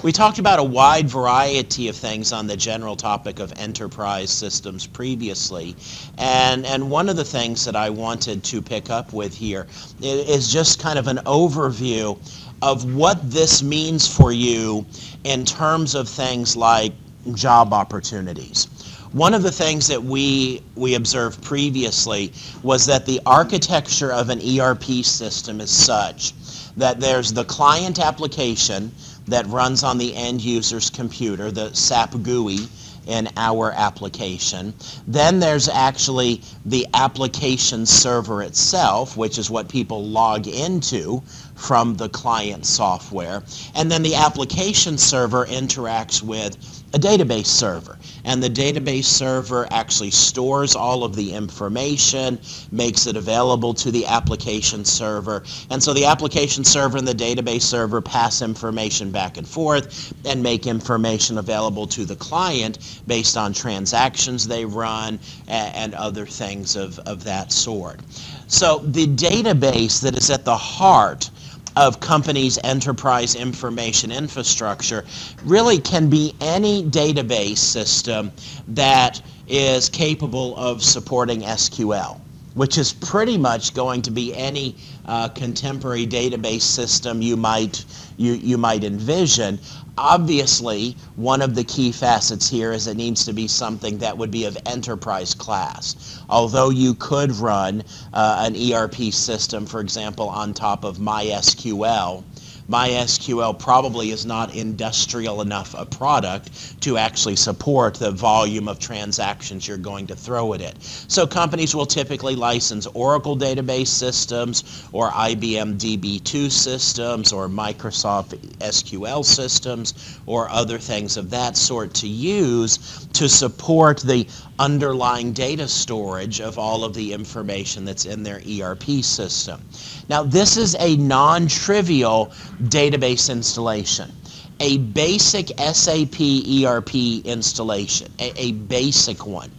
We talked about a wide variety of things on the general topic of enterprise systems previously. And, and one of the things that I wanted to pick up with here is just kind of an overview of what this means for you in terms of things like job opportunities. One of the things that we, we observed previously was that the architecture of an ERP system is such that there's the client application that runs on the end user's computer, the SAP GUI in our application. Then there's actually the application server itself, which is what people log into from the client software. And then the application server interacts with a database server. And the database server actually stores all of the information, makes it available to the application server. And so the application server and the database server pass information back and forth and make information available to the client based on transactions they run and, other things of, of that sort. So the database that is at the heart of companies' enterprise information infrastructure really can be any database system that is capable of supporting SQL which is pretty much going to be any uh, contemporary database system you might you, you might envision. Obviously, one of the key facets here is it needs to be something that would be of enterprise class. Although you could run uh, an ERP system, for example, on top of MySQL, MySQL probably is not industrial enough a product to actually support the volume of transactions you're going to throw at it. So companies will typically license Oracle database systems or IBM DB2 systems or Microsoft SQL systems or other things of that sort to use to support the underlying data storage of all of the information that's in their ERP system. Now, this is a non-trivial database installation. A basic SAP ERP installation, a, a basic one,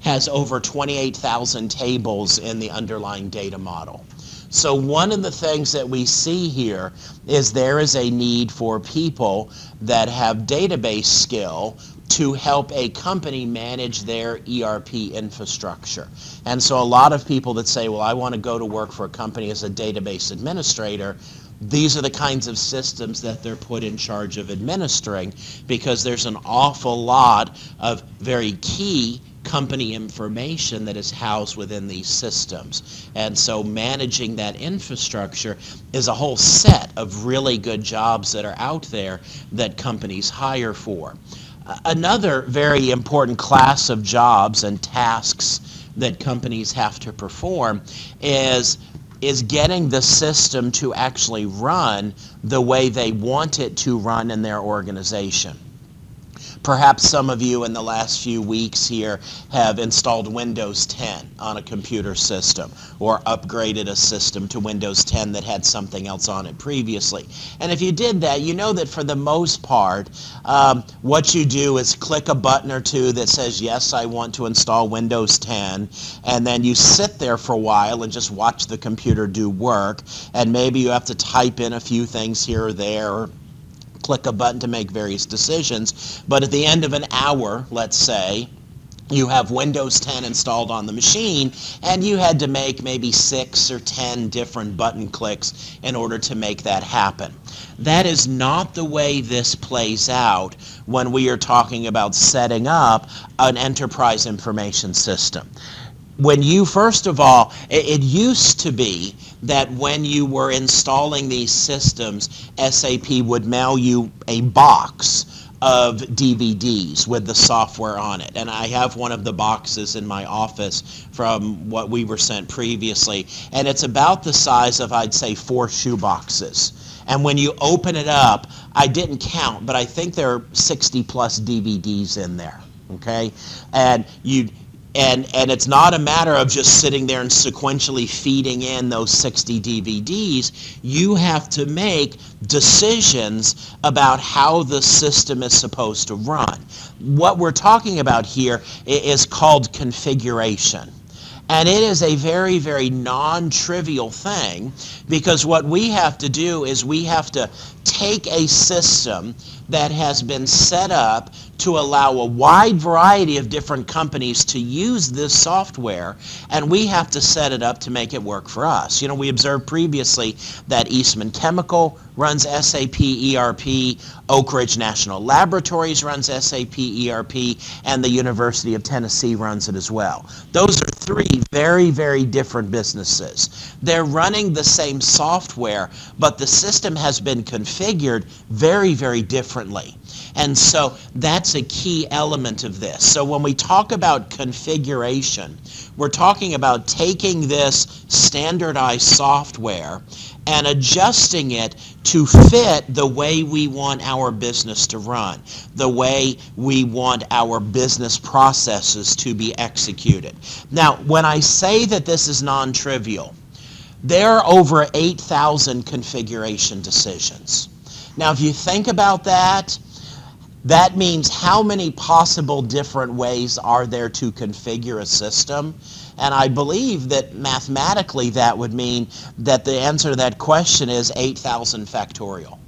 has over 28,000 tables in the underlying data model. So one of the things that we see here is there is a need for people that have database skill to help a company manage their ERP infrastructure. And so a lot of people that say, well, I want to go to work for a company as a database administrator, these are the kinds of systems that they're put in charge of administering because there's an awful lot of very key company information that is housed within these systems. And so managing that infrastructure is a whole set of really good jobs that are out there that companies hire for. Another very important class of jobs and tasks that companies have to perform is is getting the system to actually run the way they want it to run in their organization. Perhaps some of you in the last few weeks here have installed Windows 10 on a computer system or upgraded a system to Windows 10 that had something else on it previously. And if you did that, you know that for the most part, um, what you do is click a button or two that says, yes, I want to install Windows 10, and then you sit there for a while and just watch the computer do work, and maybe you have to type in a few things here or there, or click a button to make various decisions. But at the end of an hour, let's say, you have Windows 10 installed on the machine and you had to make maybe six or ten different button clicks in order to make that happen. That is not the way this plays out when we are talking about setting up an enterprise information system when you first of all it, used to be that when you were installing these systems sap would mail you a box of dvds with the software on it. And i have one of the boxes in my office from what we were sent previously. And it's about the size of i'd say four shoe boxes. And when you open it up i didn't count but i think there are 60 plus dvds in there okay? And you and and it's not a matter of just sitting there and sequentially feeding in those 60 DVDs you have to make decisions about how the system is supposed to run. What we're talking about here is called configuration. And it is a very, very non trivial thing because what we have to do is we have to take a system that has been set up to allow a wide variety of different companies to use this software, and we have to set it up to make it work for us. You know, we observed previously that Eastman Chemical runs SAP ERP, Oak Ridge National Laboratories runs SAP ERP, and the University of Tennessee runs it as well. Those are three very, very different businesses. They're running the same software, but the system has been configured very, very differently. And so that's a key element of this. So when we talk about configuration, we're talking about taking this standardized software and adjusting it to fit the way we want our business to run, the way we want our business processes to be executed. Now, when I say that this is non trivial, there are over 8,000 configuration decisions. Now, if you think about that, that means how many possible different ways are there to configure a system? And I believe that mathematically that would mean that the answer to that question is 8,000 factorial.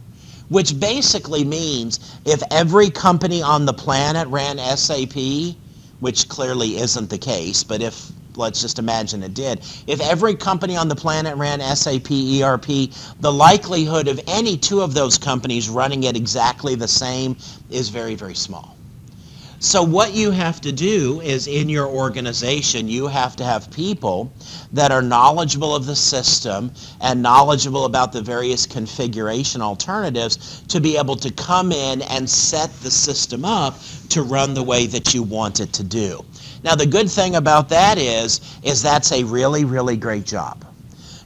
Which basically means if every company on the planet ran SAP, which clearly isn't the case, but if let's just imagine it did. If every company on the planet ran SAP ERP, the likelihood of any two of those companies running it exactly the same is very, very small. So what you have to do is in your organization, you have to have people that are knowledgeable of the system and knowledgeable about the various configuration alternatives to be able to come in and set the system up to run the way that you want it to do. Now the good thing about that is is that's a really really great job.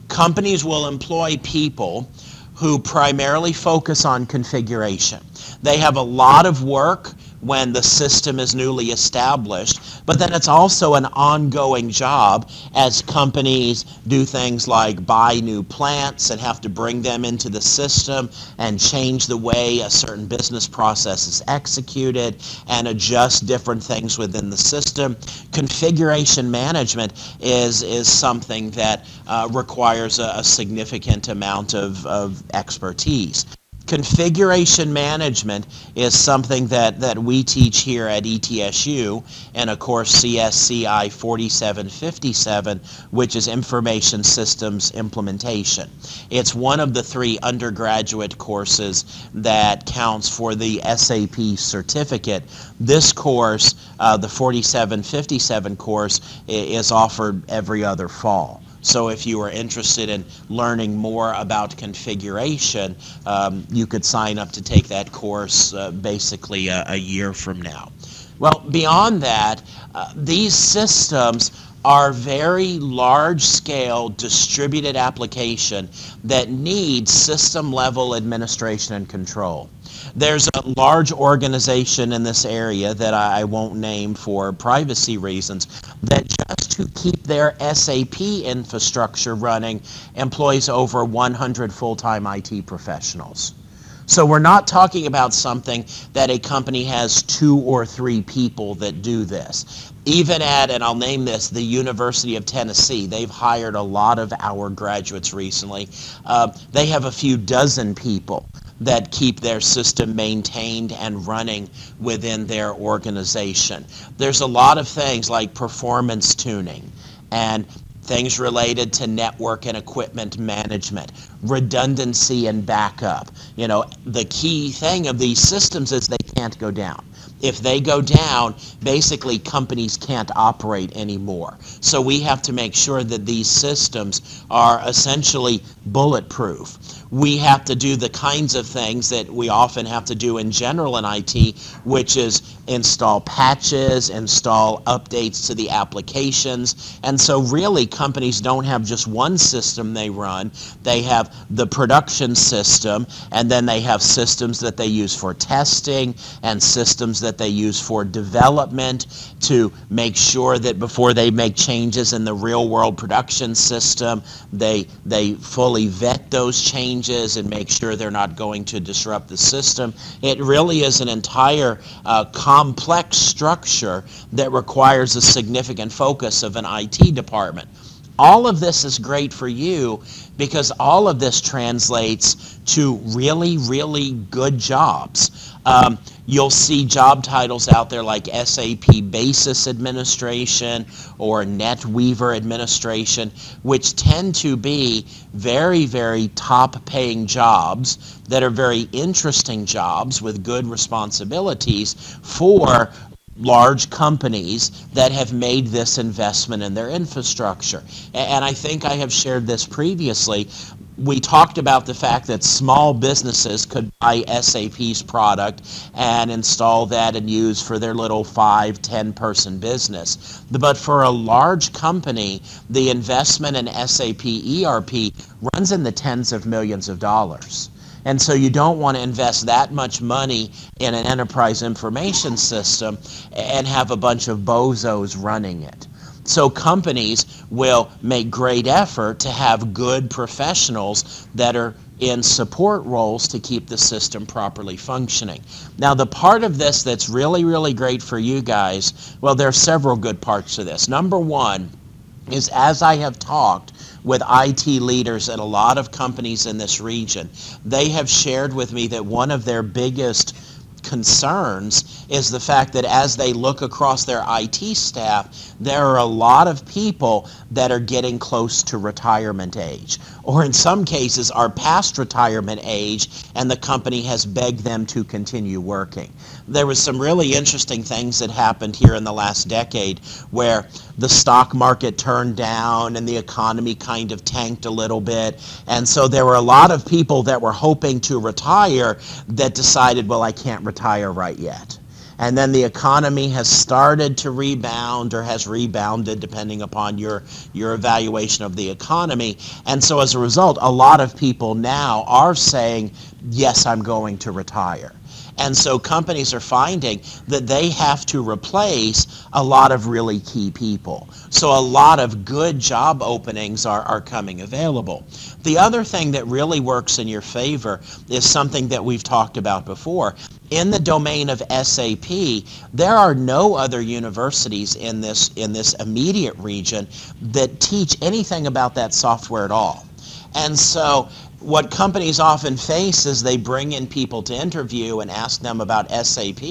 Companies will employ people who primarily focus on configuration. They have a lot of work when the system is newly established, but then it's also an ongoing job as companies do things like buy new plants and have to bring them into the system and change the way a certain business process is executed and adjust different things within the system. Configuration management is, is something that uh, requires a, a significant amount of, of expertise configuration management is something that, that we teach here at ETSU and of course CSCI 4757 which is information systems implementation. It's one of the three undergraduate courses that counts for the SAP certificate. This course uh, the 4757 course is offered every other fall so if you are interested in learning more about configuration, um, you could sign up to take that course uh, basically a, a, year from now. Well, beyond that, uh, these systems are very large scale distributed application that need system level administration and control. There's a large organization in this area that I won't name for privacy reasons that just to keep their SAP infrastructure running employs over 100 full-time IT professionals. So we're not talking about something that a company has two or three people that do this. Even at, and I'll name this, the University of Tennessee, they've hired a lot of our graduates recently. Uh, they have a few dozen people that keep their system maintained and running within their organization. There's a lot of things like performance tuning and things related to network and equipment management, redundancy and backup. You know, the key thing of these systems is they can't go down. If they go down, basically companies can't operate anymore. So we have to make sure that these systems are essentially bulletproof. We have to do the kinds of things that we often have to do in general in IT, which is install patches, install updates to the applications. And so really companies don't have just one system they run. They have the production system, and then they have systems that they use for testing and systems that they use for development to make sure that before they make changes in the real world production system, they, they fully vet those changes and make sure they're not going to disrupt the system. It really is an entire uh, complex structure that requires a significant focus of an IT department. All of this is great for you because all of this translates to really, really good jobs. Um, you'll see job titles out there like SAP Basis Administration or NetWeaver Administration, which tend to be very, very top paying jobs that are very interesting jobs with good responsibilities for large companies that have made this investment in their infrastructure. And I think I have shared this previously. We talked about the fact that small businesses could buy SAP's product and install that and use for their little five, ten person business. But for a large company, the investment in SAP ERP runs in the tens of millions of dollars. And so you don't want to invest that much money in an enterprise information system and have a bunch of bozos running it. So companies will make great effort to have good professionals that are in support roles to keep the system properly functioning. Now, the part of this that's really, really great for you guys, well, there are several good parts to this. Number one is as I have talked with IT leaders at a lot of companies in this region. They have shared with me that one of their biggest concerns is the fact that as they look across their IT staff, there are a lot of people that are getting close to retirement age, or in some cases are past retirement age, and the company has begged them to continue working. There was some really interesting things that happened here in the last decade where the stock market turned down and the economy kind of tanked a little bit. And so there were a lot of people that were hoping to retire that decided, well, I can't retire right yet. And then the economy has started to rebound or has rebounded depending upon your your evaluation of the economy. And so as a result a lot of people now are saying yes I'm going to retire and so companies are finding that they have to replace a lot of really key people. So a lot of good job openings are, are coming available. The other thing that really works in your favor is something that we've talked about before. In the domain of SAP, there are no other universities in this, in this immediate region that teach anything about that software at all. And so what companies often face is they bring in people to interview and ask them about SAP,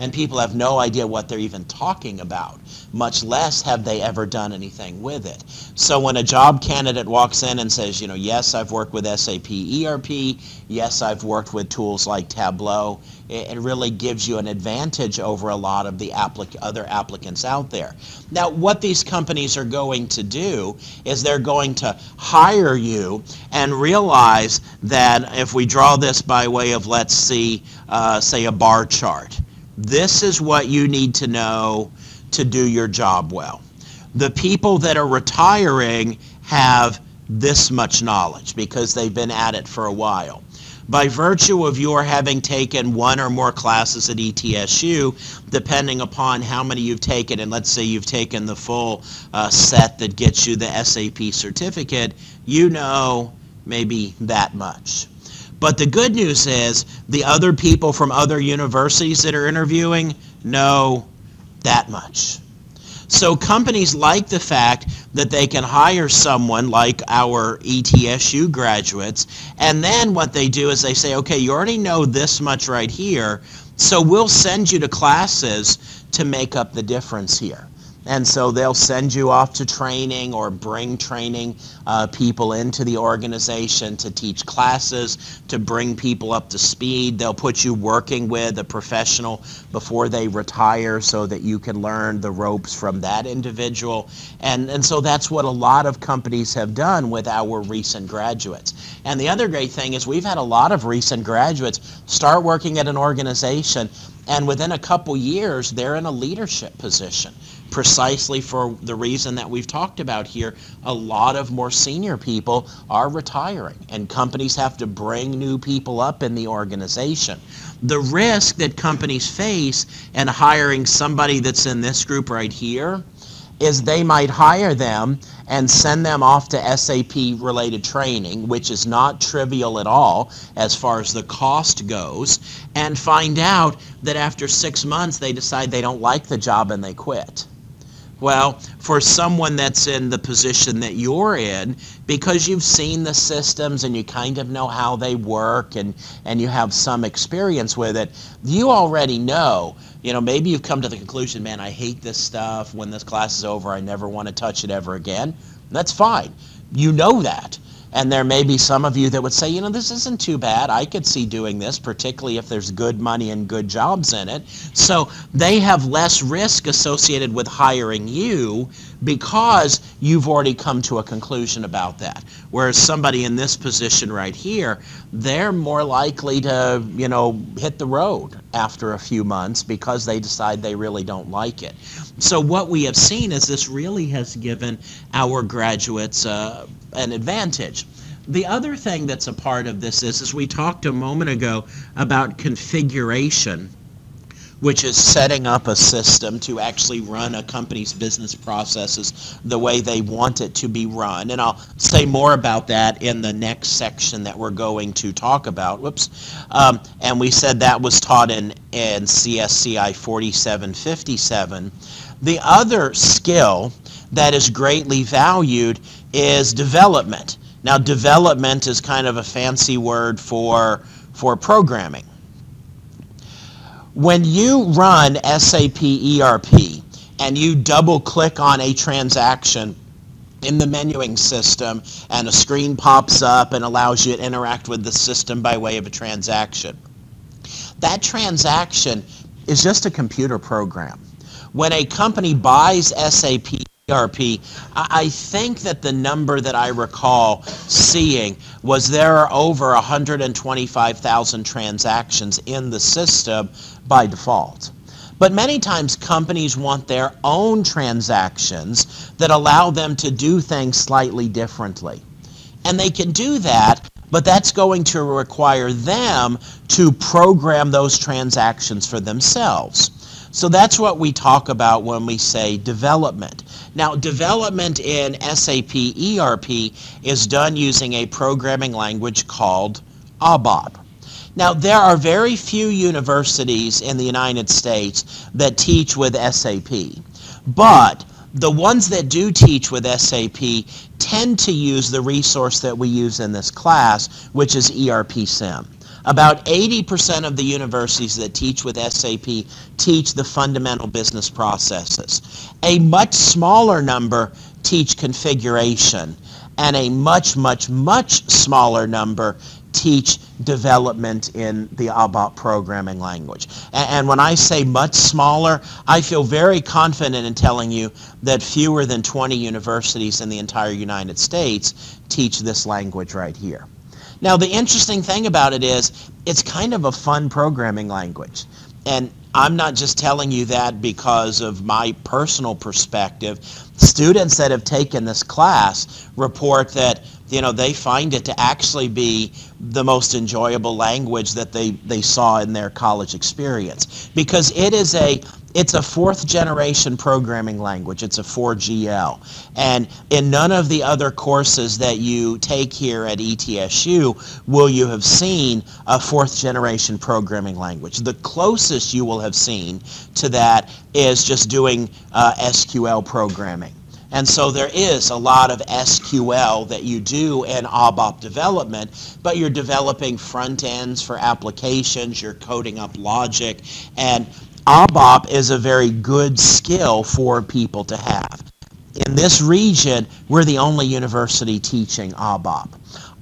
and people have no idea what they're even talking about, much less have they ever done anything with it. So when a job candidate walks in and says, you know, yes, I've worked with SAP ERP, yes, I've worked with tools like Tableau, it, really gives you an advantage over a lot of the applic other applicants out there. Now, what these companies are going to do is they're going to hire you and realize that if we draw this by way of, let's see, uh, say a bar chart, this is what you need to know to do your job well. The people that are retiring have this much knowledge because they've been at it for a while by virtue of your having taken one or more classes at ETSU, depending upon how many you've taken, and let's say you've taken the full uh, set that gets you the SAP certificate, you know maybe that much. But the good news is the other people from other universities that are interviewing know that much. So companies like the fact that they can hire someone like our ETSU graduates, and then what they do is they say, okay, you already know this much right here, so we'll send you to classes to make up the difference here. And so they'll send you off to training or bring training uh, people into the organization to teach classes, to bring people up to speed. They'll put you working with a professional before they retire so that you can learn the ropes from that individual. And, and so that's what a lot of companies have done with our recent graduates. And the other great thing is we've had a lot of recent graduates start working at an organization and within a couple years they're in a leadership position precisely for the reason that we've talked about here. A lot of more senior people are retiring, and companies have to bring new people up in the organization. The risk that companies face in hiring somebody that's in this group right here is they might hire them and send them off to SAP related training, which is not trivial at all as far as the cost goes, and find out that after six months they decide they don't like the job and they quit. Well, for someone that's in the position that you're in, because you've seen the systems and you kind of know how they work and, and you have some experience with it, you already know. You know, maybe you've come to the conclusion, man, I hate this stuff. When this class is over, I never want to touch it ever again. That's fine. You know that. And there may be some of you that would say, you know, this isn't too bad. I could see doing this, particularly if there's good money and good jobs in it. So they have less risk associated with hiring you because you've already come to a conclusion about that. Whereas somebody in this position right here, they're more likely to, you know, hit the road after a few months because they decide they really don't like it. So what we have seen is this really has given our graduates uh, an advantage. The other thing that's a part of this is, as we talked a moment ago about configuration, which is setting up a system to actually run a company's business processes the way they want it to be run. And I'll say more about that in the next section that we're going to talk about. Whoops. Um, and we said that was taught in, in CSCI 4757. The other skill that is greatly valued is development. Now, development is kind of a fancy word for, for programming. When you run SAP ERP and you double click on a transaction in the menuing system and a screen pops up and allows you to interact with the system by way of a transaction, that transaction is just a computer program. When a company buys SAP ERP, I think that the number that I recall seeing was there are over 125,000 transactions in the system by default. But many times companies want their own transactions that allow them to do things slightly differently. And they can do that, but that's going to require them to program those transactions for themselves. So that's what we talk about when we say development. Now, development in SAP ERP is done using a programming language called ABAP. Now, there are very few universities in the United States that teach with SAP, but the ones that do teach with SAP tend to use the resource that we use in this class, which is ERP Sim. About 80% of the universities that teach with SAP teach the fundamental business processes. A much smaller number teach configuration, and a much, much, much smaller number teach development in the ABAP programming language. And when I say much smaller, I feel very confident in telling you that fewer than 20 universities in the entire United States teach this language right here. Now, the interesting thing about it is it's kind of a fun programming language. And I'm not just telling you that because of my personal perspective. Students that have taken this class report that you know they find it to actually be the most enjoyable language that they, they saw in their college experience because it is a it's a fourth generation programming language. It's a 4GL. And in none of the other courses that you take here at ETSU will you have seen a fourth generation programming language. The closest you will have seen to that is just doing uh, SQL programming. And so there is a lot of SQL that you do in ABAP development, but you're developing front ends for applications, you're coding up logic, and ABAP is a very good skill for people to have. In this region, we're the only university teaching ABAP.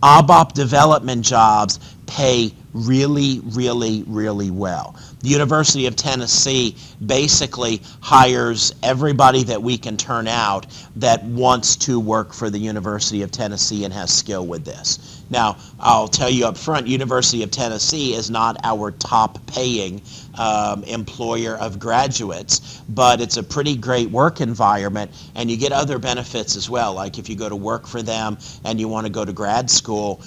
ABAP development jobs pay really, really, really well. The University of Tennessee basically hires everybody that we can turn out that wants to work for the University of Tennessee and has skill with this. Now, I'll tell you up front, University of Tennessee is not our top paying um, employer of graduates, but it's a pretty great work environment and you get other benefits as well. Like if you go to work for them and you want to go to grad school,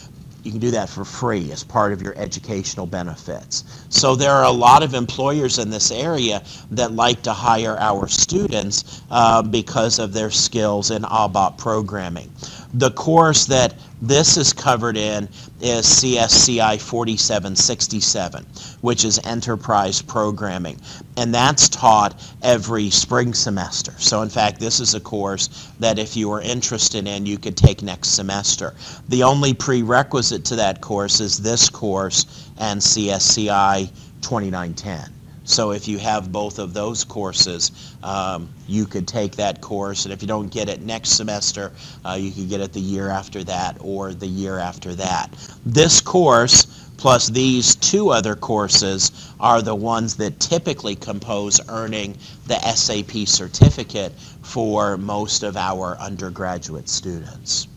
you can do that for free as part of your educational benefits. So there are a lot of employers in this area that like to hire our students uh, because of their skills in ABAP programming. The course that this is covered in is CSCI 4767, which is enterprise programming. And that's taught every spring semester. So in fact, this is a course that if you are interested in, you could take next semester. The only prerequisite to that course is this course and CSCI 2910. So if you have both of those courses, um, you could take that course, and if you don't get it next semester, uh, you could get it the year after that or the year after that. This course plus these two other courses are the ones that typically compose earning the SAP certificate for most of our undergraduate students.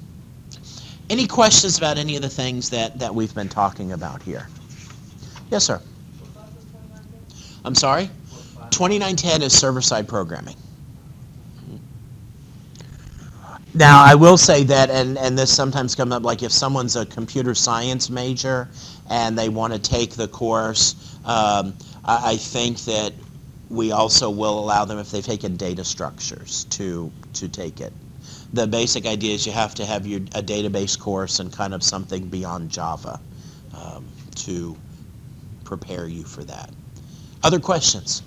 Any questions about any of the things that, that we've been talking about here? Yes, sir. I'm sorry? 2910 is server-side programming. Now, I will say that, and, and this sometimes comes up, like if someone's a computer science major and they want to take the course, um, I, I think that we also will allow them, if they've taken data structures, to, to take it. The basic idea is you have to have your, a database course and kind of something beyond Java um, to prepare you for that. Other questions?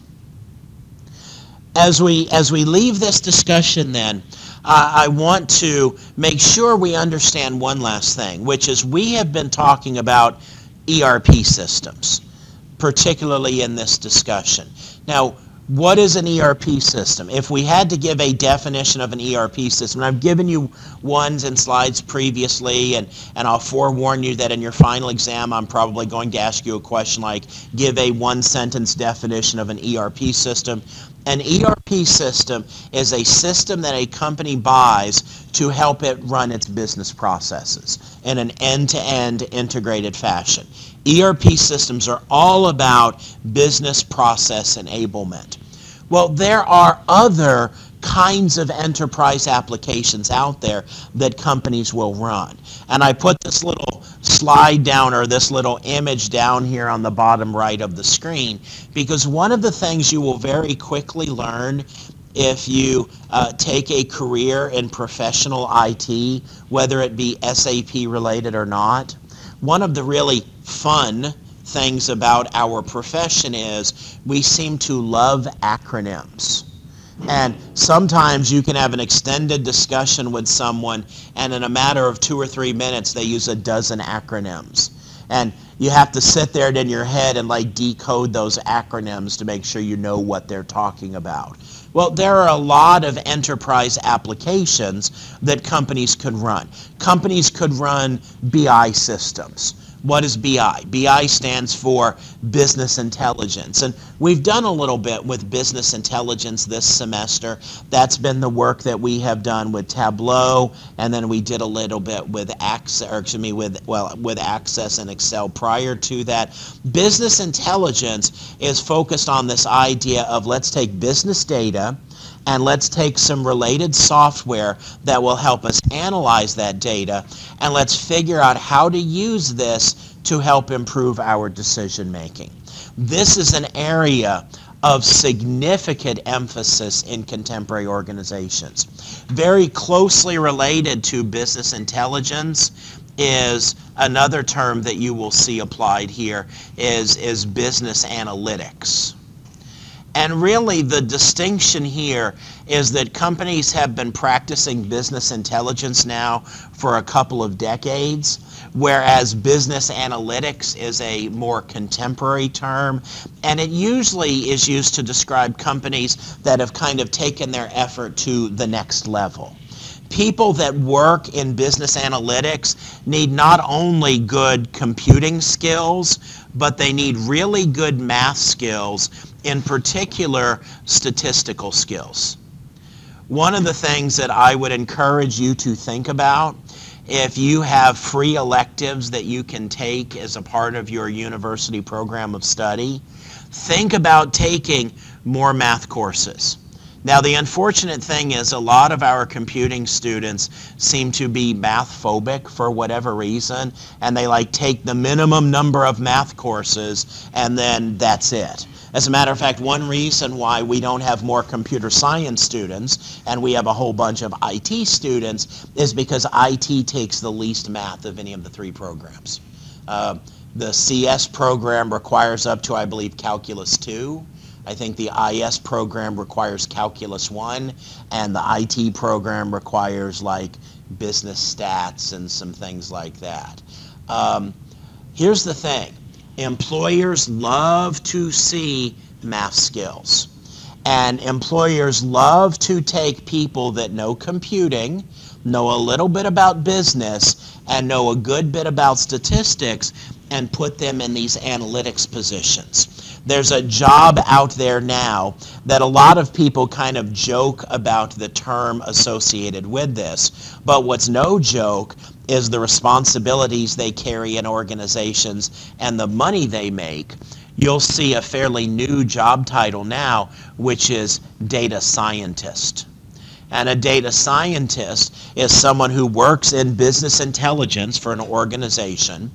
As we, as we leave this discussion then, uh, I want to make sure we understand one last thing, which is we have been talking about ERP systems, particularly in this discussion. Now, what is an ERP system? If we had to give a definition of an ERP system, I've given you ones and slides previously, and, and I'll forewarn you that in your final exam, I'm probably going to ask you a question like, give a one-sentence definition of an ERP system. An ERP system is a system that a company buys to help it run its business processes in an end-to-end -end integrated fashion. ERP systems are all about business process enablement. Well, there are other kinds of enterprise applications out there that companies will run. And I put this little slide down or this little image down here on the bottom right of the screen because one of the things you will very quickly learn if you uh, take a career in professional IT, whether it be SAP related or not, one of the really fun things about our profession is we seem to love acronyms. And sometimes you can have an extended discussion with someone, and in a matter of two or three minutes, they use a dozen acronyms. And you have to sit there in your head and like decode those acronyms to make sure you know what they're talking about. Well, there are a lot of enterprise applications that companies could run. Companies could run BI systems. What is BI? BI stands for Business Intelligence. And we've done a little bit with Business Intelligence this semester. That's been the work that we have done with Tableau, and then we did a little bit with Access, or excuse me, with, well, with Access and Excel prior to that. Business Intelligence is focused on this idea of let's take business data, and let's take some related software that will help us analyze that data and let's figure out how to use this to help improve our decision making. This is an area of significant emphasis in contemporary organizations. Very closely related to business intelligence is another term that you will see applied here is, is business analytics. And really the distinction here is that companies have been practicing business intelligence now for a couple of decades, whereas business analytics is a more contemporary term. And it usually is used to describe companies that have kind of taken their effort to the next level. People that work in business analytics need not only good computing skills, but they need really good math skills, in particular statistical skills. One of the things that I would encourage you to think about if you have free electives that you can take as a part of your university program of study, think about taking more math courses. Now, the unfortunate thing is a lot of our computing students seem to be math phobic for whatever reason, and they like take the minimum number of math courses and then that's it. As a matter of fact, one reason why we don't have more computer science students and we have a whole bunch of IT students is because IT takes the least math of any of the three programs. Uh, the CS program requires up to, I believe, Calculus 2 I think the IS program requires Calculus 1, and the IT program requires like business stats and some things like that. Um, here's the thing. Employers love to see math skills. And employers love to take people that know computing, know a little bit about business, and know a good bit about statistics, and put them in these analytics positions there's a job out there now that a lot of people kind of joke about the term associated with this. But what's no joke is the responsibilities they carry in organizations and the money they make. You'll see a fairly new job title now, which is data scientist. And a data scientist is someone who works in business intelligence for an organization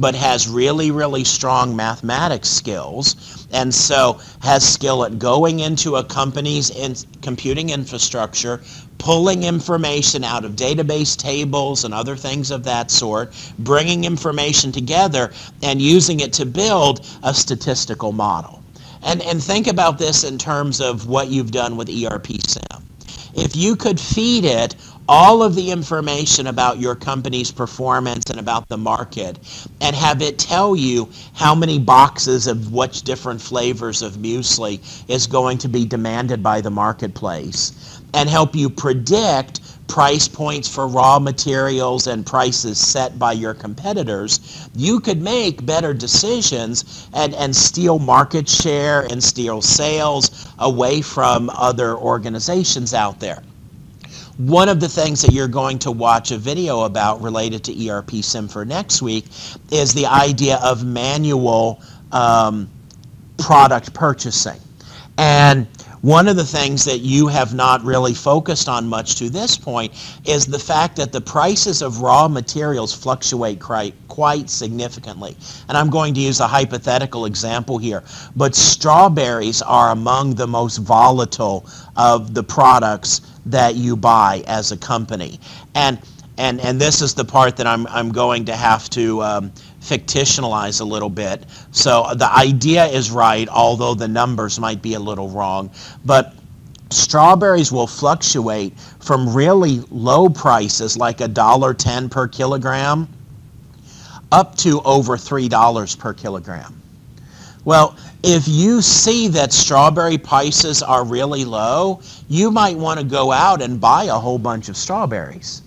but has really, really strong mathematics skills, and so has skill at going into a company's in computing infrastructure, pulling information out of database tables and other things of that sort, bringing information together, and using it to build a statistical model. And, and think about this in terms of what you've done with ERP SIM. If you could feed it all of the information about your company's performance and about the market and have it tell you how many boxes of which different flavors of muesli is going to be demanded by the marketplace and help you predict price points for raw materials and prices set by your competitors, you could make better decisions and, and steal market share and steal sales away from other organizations out there. One of the things that you're going to watch a video about related to ERP Sim for next week is the idea of manual um, product purchasing. And one of the things that you have not really focused on much to this point is the fact that the prices of raw materials fluctuate quite, quite significantly. And I'm going to use a hypothetical example here, but strawberries are among the most volatile of the products that you buy as a company. And and and this is the part that I'm I'm going to have to um, fictionalize a little bit. So the idea is right, although the numbers might be a little wrong. But strawberries will fluctuate from really low prices, like a dollar ten per kilogram, up to over three dollars per kilogram. Well, if you see that strawberry prices are really low, you might want to go out and buy a whole bunch of strawberries.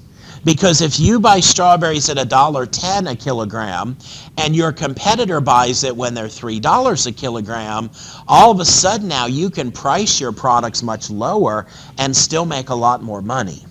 Because if you buy strawberries at $1.10 a kilogram and your competitor buys it when they're $3 a kilogram, all of a sudden now you can price your products much lower and still make a lot more money.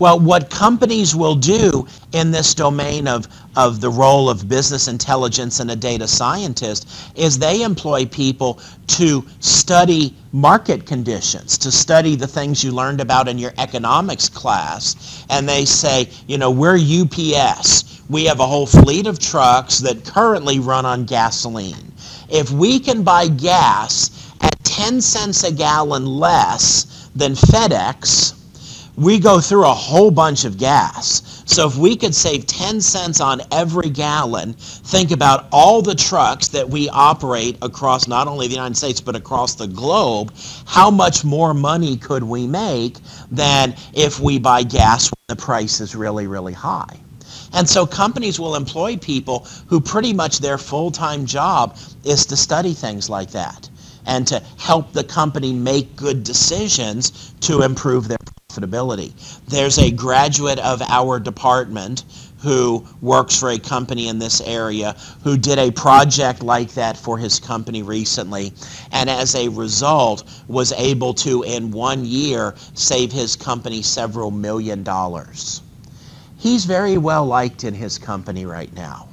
Well, what companies will do in this domain of, of the role of business intelligence and a data scientist is they employ people to study market conditions, to study the things you learned about in your economics class. And they say, you know, we're UPS. We have a whole fleet of trucks that currently run on gasoline. If we can buy gas at 10 cents a gallon less than FedEx, we go through a whole bunch of gas. So if we could save 10 cents on every gallon, think about all the trucks that we operate across not only the United States but across the globe, how much more money could we make than if we buy gas when the price is really, really high? And so companies will employ people who pretty much their full-time job is to study things like that and to help the company make good decisions to improve their profitability. There's a graduate of our department who works for a company in this area who did a project like that for his company recently and as a result was able to in one year save his company several million dollars. He's very well liked in his company right now.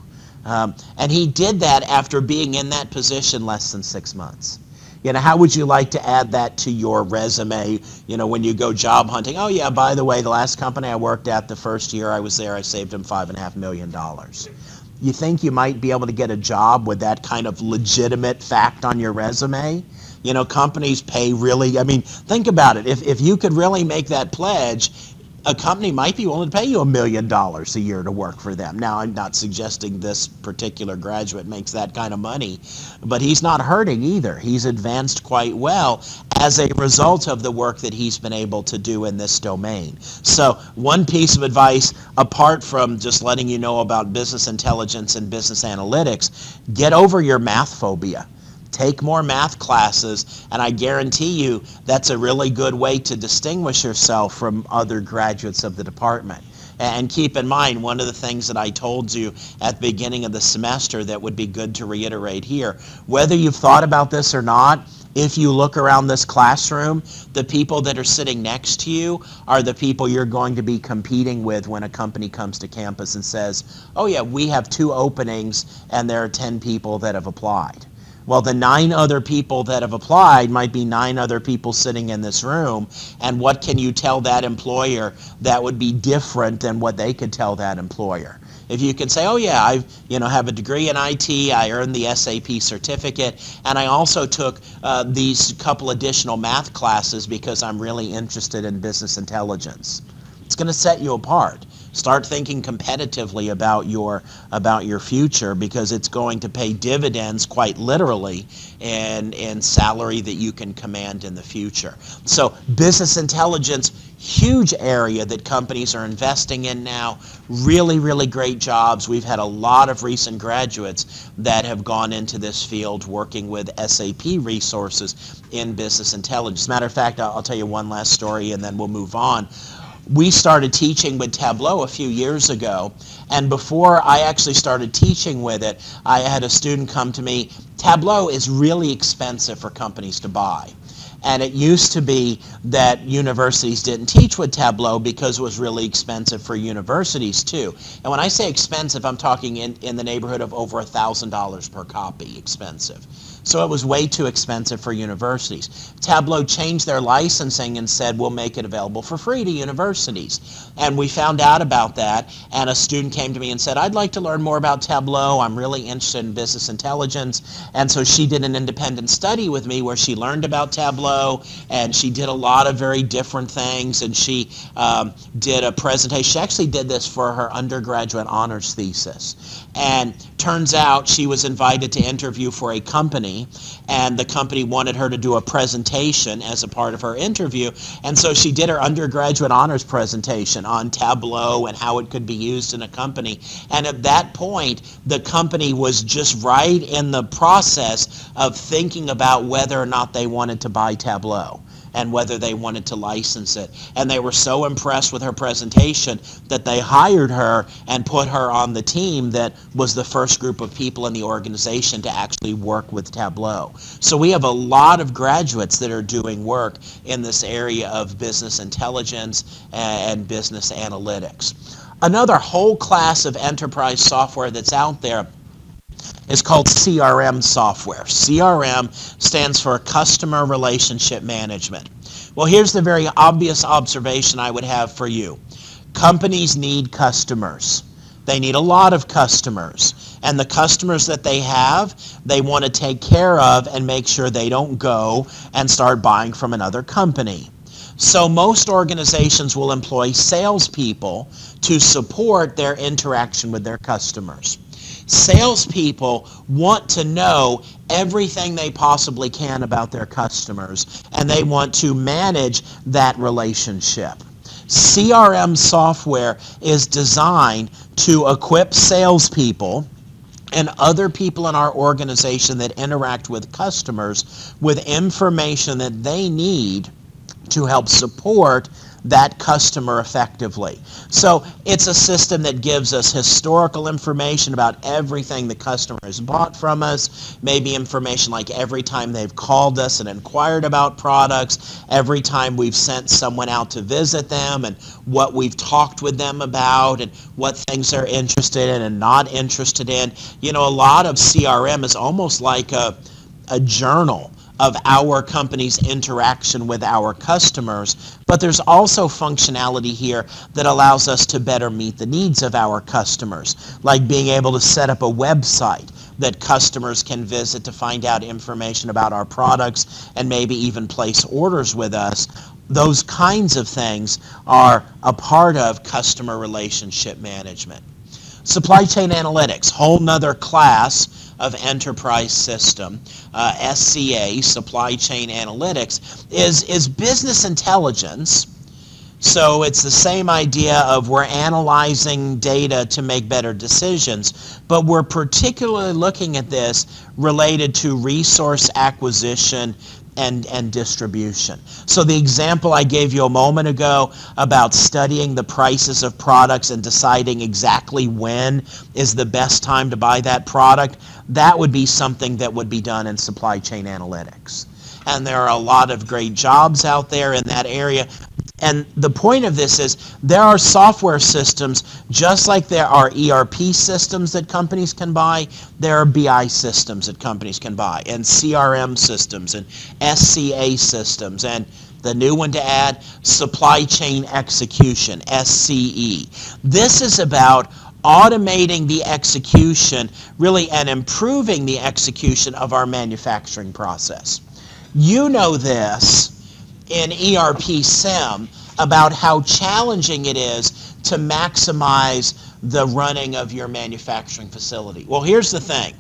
Um, and he did that after being in that position less than six months. You know, how would you like to add that to your resume, you know, when you go job hunting? Oh, yeah, by the way, the last company I worked at, the first year I was there, I saved them $5.5 million. You think you might be able to get a job with that kind of legitimate fact on your resume? You know, companies pay really, I mean, think about it. If, if you could really make that pledge, a company might be willing to pay you a million dollars a year to work for them. Now, I'm not suggesting this particular graduate makes that kind of money, but he's not hurting either. He's advanced quite well as a result of the work that he's been able to do in this domain. So, one piece of advice, apart from just letting you know about business intelligence and business analytics, get over your math phobia take more math classes, and I guarantee you that's a really good way to distinguish yourself from other graduates of the department. And keep in mind, one of the things that I told you at the beginning of the semester that would be good to reiterate here, whether you've thought about this or not, if you look around this classroom, the people that are sitting next to you are the people you're going to be competing with when a company comes to campus and says, oh yeah, we have two openings and there are 10 people that have applied. Well, the nine other people that have applied might be nine other people sitting in this room. And what can you tell that employer that would be different than what they could tell that employer? If you can say, oh yeah, I you know have a degree in IT, I earned the SAP certificate, and I also took uh, these couple additional math classes because I'm really interested in business intelligence. It's going to set you apart. Start thinking competitively about your about your future because it's going to pay dividends quite literally in in salary that you can command in the future. So business intelligence huge area that companies are investing in now. Really, really great jobs. We've had a lot of recent graduates that have gone into this field working with SAP resources in business intelligence. Matter of fact, I'll tell you one last story and then we'll move on we started teaching with Tableau a few years ago. And before I actually started teaching with it, I had a student come to me, Tableau is really expensive for companies to buy. And it used to be that universities didn't teach with Tableau because it was really expensive for universities too. And when I say expensive, I'm talking in, in the neighborhood of over $1,000 per copy expensive. So it was way too expensive for universities. Tableau changed their licensing and said, we'll make it available for free to universities. And we found out about that, and a student came to me and said, I'd like to learn more about Tableau. I'm really interested in business intelligence. And so she did an independent study with me where she learned about Tableau, and she did a lot of very different things, and she um, did a presentation. She actually did this for her undergraduate honors thesis. And turns out she was invited to interview for a company, and the company wanted her to do a presentation as a part of her interview. And so she did her undergraduate honors presentation on Tableau and how it could be used in a company. And at that point, the company was just right in the process of thinking about whether or not they wanted to buy Tableau and whether they wanted to license it. And they were so impressed with her presentation that they hired her and put her on the team that was the first group of people in the organization to actually work with Tableau. So we have a lot of graduates that are doing work in this area of business intelligence and business analytics. Another whole class of enterprise software that's out there is called CRM software. CRM stands for Customer Relationship Management. Well, here's the very obvious observation I would have for you. Companies need customers. They need a lot of customers. And the customers that they have, they want to take care of and make sure they don't go and start buying from another company. So most organizations will employ salespeople to support their interaction with their customers. Salespeople want to know everything they possibly can about their customers, and they want to manage that relationship. CRM software is designed to equip salespeople and other people in our organization that interact with customers with information that they need to help support that customer effectively. So it's a system that gives us historical information about everything the customer has bought from us, maybe information like every time they've called us and inquired about products, every time we've sent someone out to visit them, and what we've talked with them about, and what things they're interested in and not interested in. You know, a lot of CRM is almost like a, a journal of our company's interaction with our customers, but there's also functionality here that allows us to better meet the needs of our customers, like being able to set up a website that customers can visit to find out information about our products and maybe even place orders with us. Those kinds of things are a part of customer relationship management. Supply chain analytics, whole nother class of enterprise system, uh, SCA, supply chain analytics, is, is business intelligence. So it's the same idea of we're analyzing data to make better decisions, but we're particularly looking at this related to resource acquisition and, and distribution. So the example I gave you a moment ago about studying the prices of products and deciding exactly when is the best time to buy that product, that would be something that would be done in supply chain analytics. And there are a lot of great jobs out there in that area. And the point of this is there are software systems, just like there are ERP systems that companies can buy, there are BI systems that companies can buy, and CRM systems, and SCA systems, and the new one to add, supply chain execution, SCE. This is about automating the execution, really, and improving the execution of our manufacturing process. You know this in ERP SIM about how challenging it is to maximize the running of your manufacturing facility. Well, here's the thing.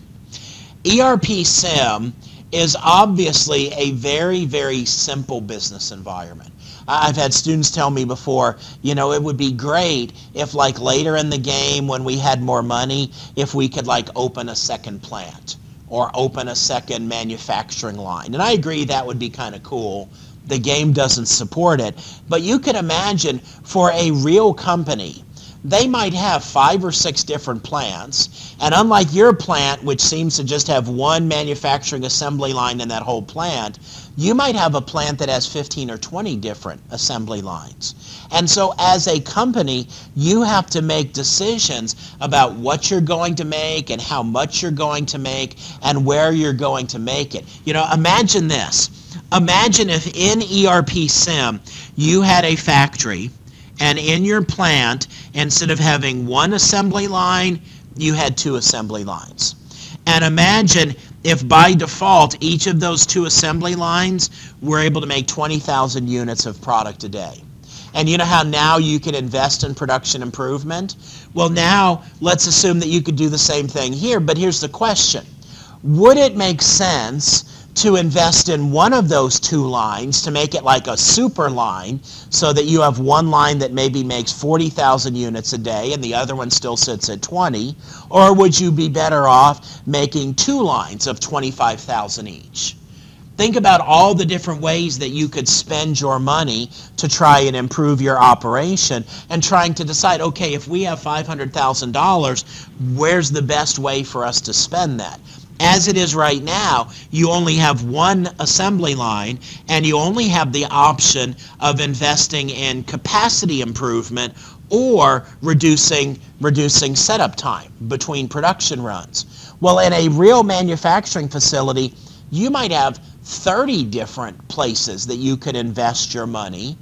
ERP SIM is obviously a very, very simple business environment. I've had students tell me before, you know, it would be great if like later in the game when we had more money, if we could like open a second plant or open a second manufacturing line. And I agree that would be kind of cool. The game doesn't support it. But you can imagine for a real company they might have five or six different plants. And unlike your plant, which seems to just have one manufacturing assembly line in that whole plant, you might have a plant that has 15 or 20 different assembly lines. And so as a company, you have to make decisions about what you're going to make and how much you're going to make and where you're going to make it. You know, imagine this. Imagine if in ERP SIM you had a factory and in your plant, instead of having one assembly line, you had two assembly lines. And imagine if by default each of those two assembly lines were able to make 20,000 units of product a day. And you know how now you can invest in production improvement? Well, now let's assume that you could do the same thing here, but here's the question. Would it make sense to invest in one of those two lines to make it like a super line so that you have one line that maybe makes 40,000 units a day and the other one still sits at 20? Or would you be better off making two lines of 25,000 each? Think about all the different ways that you could spend your money to try and improve your operation and trying to decide, okay, if we have $500,000, where's the best way for us to spend that? As it is right now, you only have one assembly line and you only have the option of investing in capacity improvement or reducing reducing setup time between production runs. Well, in a real manufacturing facility, you might have 30 different places that you could invest your money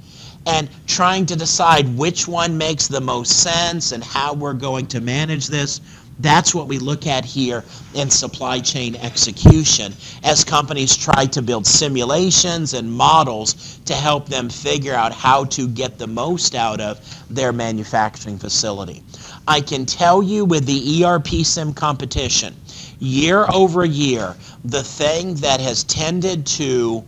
and trying to decide which one makes the most sense and how we're going to manage this that's what we look at here in supply chain execution as companies try to build simulations and models to help them figure out how to get the most out of their manufacturing facility. I can tell you with the ERP sim competition, year over year, the thing that has tended to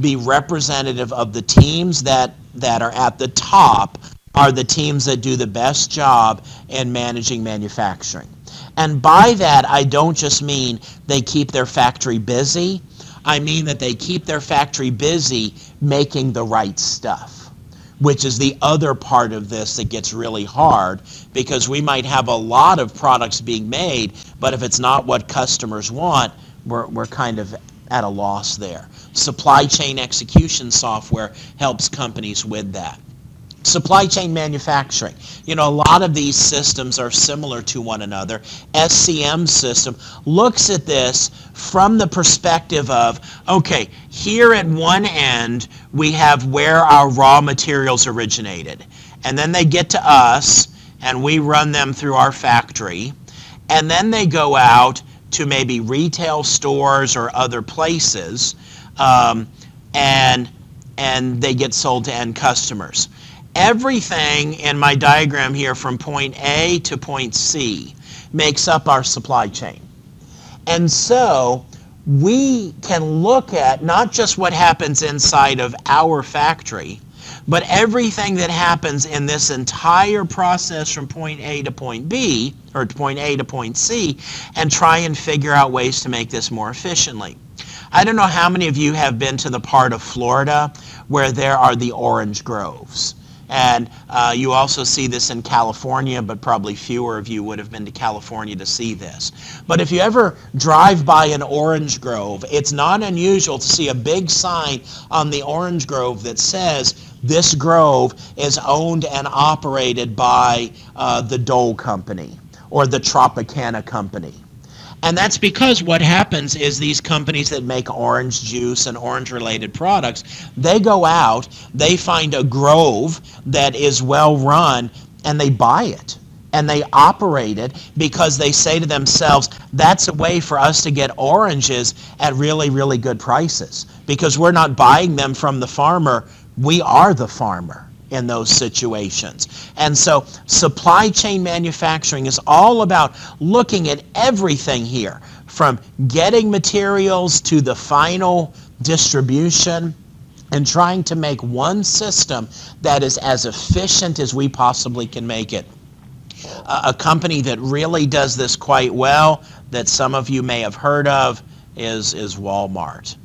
be representative of the teams that, that are at the top are the teams that do the best job in managing manufacturing. And by that, I don't just mean they keep their factory busy. I mean that they keep their factory busy making the right stuff. which is the other part of this that gets really hard because we might have a lot of products being made, but if it's not what customers want, we're, we're kind of at a loss there. Supply chain execution software helps companies with that. Supply chain manufacturing. You know, a lot of these systems are similar to one another. SCM system looks at this from the perspective of, okay, here at one end, we have where our raw materials originated. And then they get to us, and we run them through our factory. And then they go out to maybe retail stores or other places, um, and, and they get sold to end customers everything in my diagram here from point A to point C makes up our supply chain. And so we can look at not just what happens inside of our factory, but everything that happens in this entire process from point A to point B, or point A to point C, and try and figure out ways to make this more efficiently. I don't know how many of you have been to the part of Florida where there are the orange groves. And uh, you also see this in California, but probably fewer of you would have been to California to see this. But if you ever drive by an orange grove, it's not unusual to see a big sign on the orange grove that says, this grove is owned and operated by uh, the Dole Company or the Tropicana Company. And that's because what happens is these companies that make orange juice and orange related products, they go out, they find a grove that is well run, and they buy it. And they operate it because they say to themselves, that's a way for us to get oranges at really, really good prices. Because we're not buying them from the farmer, we are the farmer in those situations. And so supply chain manufacturing is all about looking at everything here from getting materials to the final distribution and trying to make one system that is as efficient as we possibly can make it. a company that really does this quite well that some of you may have heard of is, is Walmart.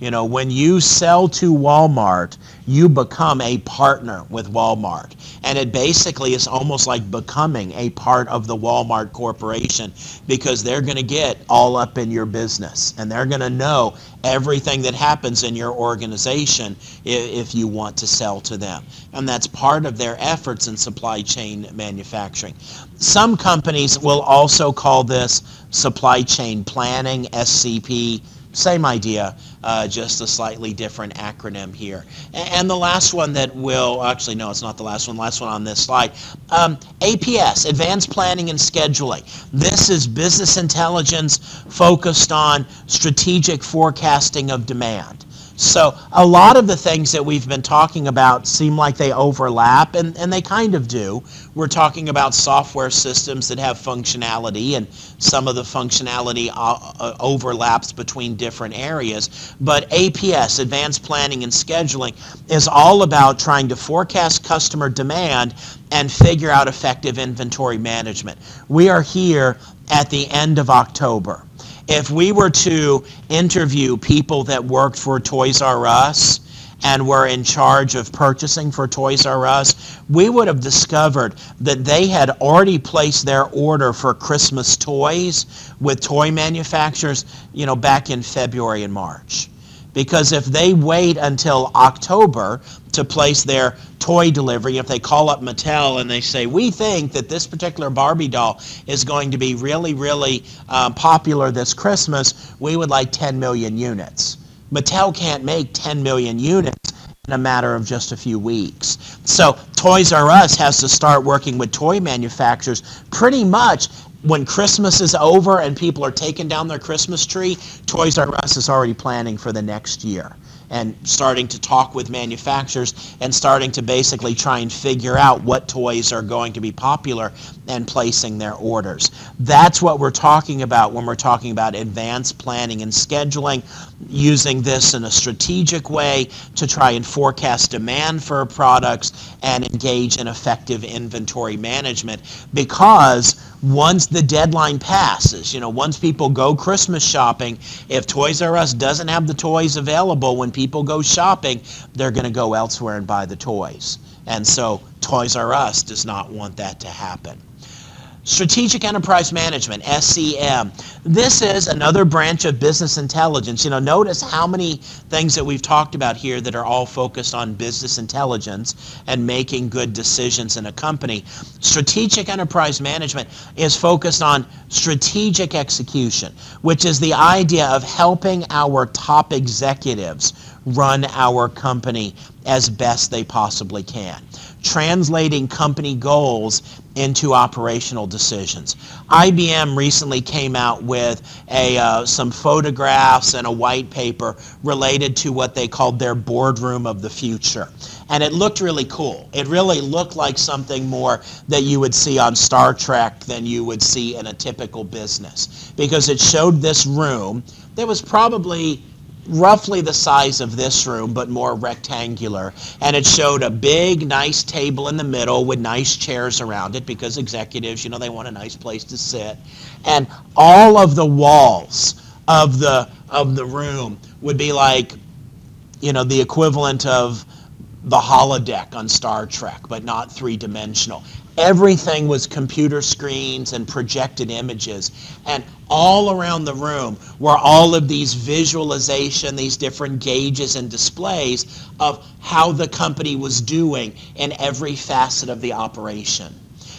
You know, when you sell to Walmart, you become a partner with Walmart. And it basically is almost like becoming a part of the Walmart Corporation because they're going to get all up in your business and they're going to know everything that happens in your organization if you want to sell to them. And that's part of their efforts in supply chain manufacturing. Some companies will also call this supply chain planning, SCP same idea, uh, just a slightly different acronym here. And the last one that will, actually no, it's not the last one, last one on this slide. Um, APS, Advanced Planning and Scheduling. This is business intelligence focused on strategic forecasting of demand. So a lot of the things that we've been talking about seem like they overlap, and, and they kind of do. We're talking about software systems that have functionality, and some of the functionality uh, uh overlaps between different areas. But APS, Advanced Planning and Scheduling, is all about trying to forecast customer demand and figure out effective inventory management. We are here at the end of October if we were to interview people that worked for Toys R Us and were in charge of purchasing for Toys R Us, we would have discovered that they had already placed their order for Christmas toys with toy manufacturers, you know, back in February and March. Because if they wait until October to place their toy delivery, if they call up Mattel and they say, we think that this particular Barbie doll is going to be really, really uh, popular this Christmas, we would like 10 million units. Mattel can't make 10 million units in a matter of just a few weeks. So Toys R Us has to start working with toy manufacturers pretty much when Christmas is over and people are taking down their Christmas tree, Toys R Us is already planning for the next year and starting to talk with manufacturers and starting to basically try and figure out what toys are going to be popular and placing their orders. That's what we're talking about when we're talking about advanced planning and scheduling, using this in a strategic way to try and forecast demand for products and engage in effective inventory management because once the deadline passes, you know, once people go Christmas shopping, if Toys R Us doesn't have the toys available when people go shopping, they're going to go elsewhere and buy the toys. And so Toys R Us does not want that to happen. Strategic Enterprise Management, SEM. This is another branch of business intelligence. You know, notice how many things that we've talked about here that are all focused on business intelligence and making good decisions in a company. Strategic Enterprise Management is focused on strategic execution, which is the idea of helping our top executives run our company as best they possibly can translating company goals into operational decisions. IBM recently came out with a, uh, some photographs and a white paper related to what they called their boardroom of the future. And it looked really cool. It really looked like something more that you would see on Star Trek than you would see in a typical business. Because it showed this room that was probably roughly the size of this room, but more rectangular. And it showed a big, nice table in the middle with nice chairs around it because executives, you know, they want a nice place to sit. And all of the walls of the of the room would be like, you know, the equivalent of the holodeck on Star Trek, but not three dimensional. Everything was computer screens and projected images. And all around the room were all of these visualization, these different gauges and displays of how the company was doing in every facet of the operation.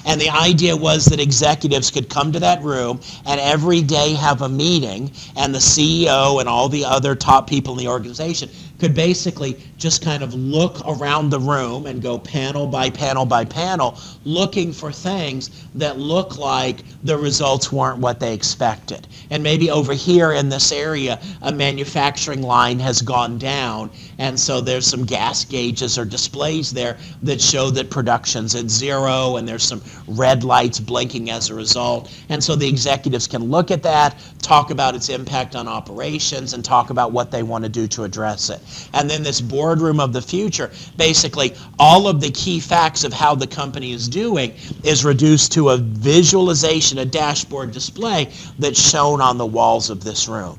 And the idea was that executives could come to that room and every day have a meeting, and the CEO and all the other top people in the organization could basically just kind of look around the room and go panel by panel by panel, looking for things that look like the results weren't what they expected. And maybe over here in this area, a manufacturing line has gone down, and so there's some gas gauges or displays there that show that production's at zero, and there's some red lights blinking as a result. And so the executives can look at that, talk about its impact on operations, and talk about what they want to do to address it. And then this boardroom of the future, basically all of the key facts of how the company is doing is reduced to a visualization, a dashboard display that's shown on the walls of this room.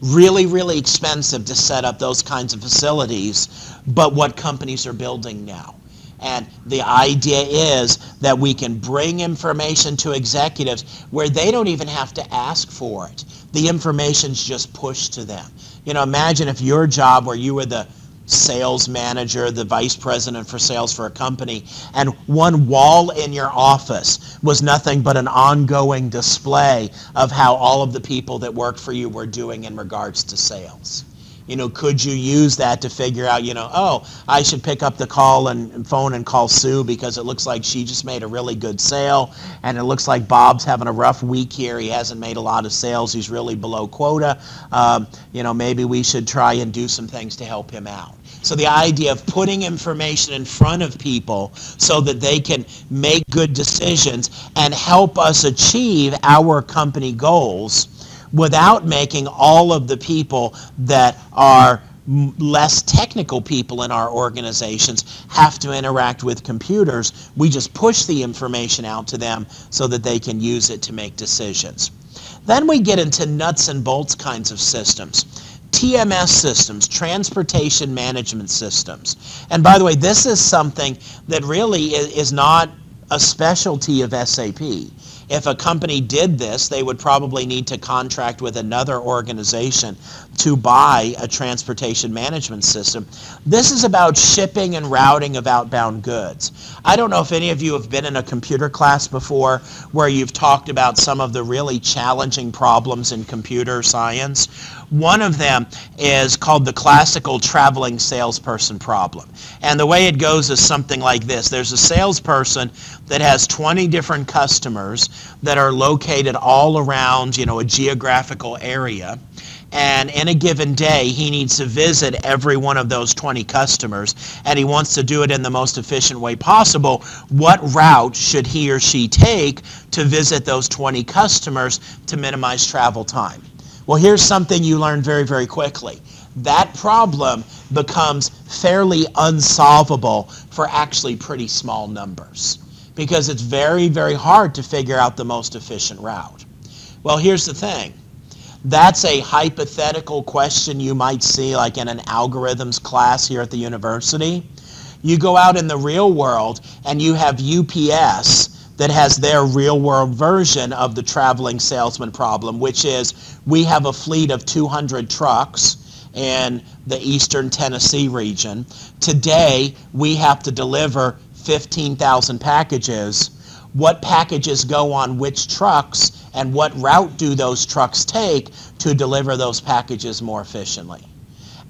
Really, really expensive to set up those kinds of facilities, but what companies are building now. And the idea is that we can bring information to executives where they don't even have to ask for it. The information's just pushed to them. You know, imagine if your job where you were the sales manager, the vice president for sales for a company, and one wall in your office was nothing but an ongoing display of how all of the people that worked for you were doing in regards to sales you know, could you use that to figure out, you know, oh, I should pick up the call and, phone and call Sue because it looks like she just made a really good sale, and it looks like Bob's having a rough week here. He hasn't made a lot of sales. He's really below quota. Um, you know, maybe we should try and do some things to help him out. So the idea of putting information in front of people so that they can make good decisions and help us achieve our company goals without making all of the people that are less technical people in our organizations have to interact with computers. We just push the information out to them so that they can use it to make decisions. Then we get into nuts and bolts kinds of systems. TMS systems, transportation management systems. And by the way, this is something that really is not a specialty of SAP. If a company did this, they would probably need to contract with another organization to buy a transportation management system. This is about shipping and routing of outbound goods. I don't know if any of you have been in a computer class before where you've talked about some of the really challenging problems in computer science. One of them is called the classical traveling salesperson problem. And the way it goes is something like this. There's a salesperson that has 20 different customers that are located all around, you know, a geographical area. And in a given day, he needs to visit every one of those 20 customers, and he wants to do it in the most efficient way possible. What route should he or she take to visit those 20 customers to minimize travel time? Well, here's something you learn very, very quickly. That problem becomes fairly unsolvable for actually pretty small numbers because it's very, very hard to figure out the most efficient route. Well, here's the thing. That's a hypothetical question you might see like in an algorithms class here at the university. You go out in the real world and you have UPS that has their real world version of the traveling salesman problem, which is we have a fleet of 200 trucks in the eastern Tennessee region. Today, we have to deliver 15,000 packages. What packages go on which trucks and what route do those trucks take to deliver those packages more efficiently?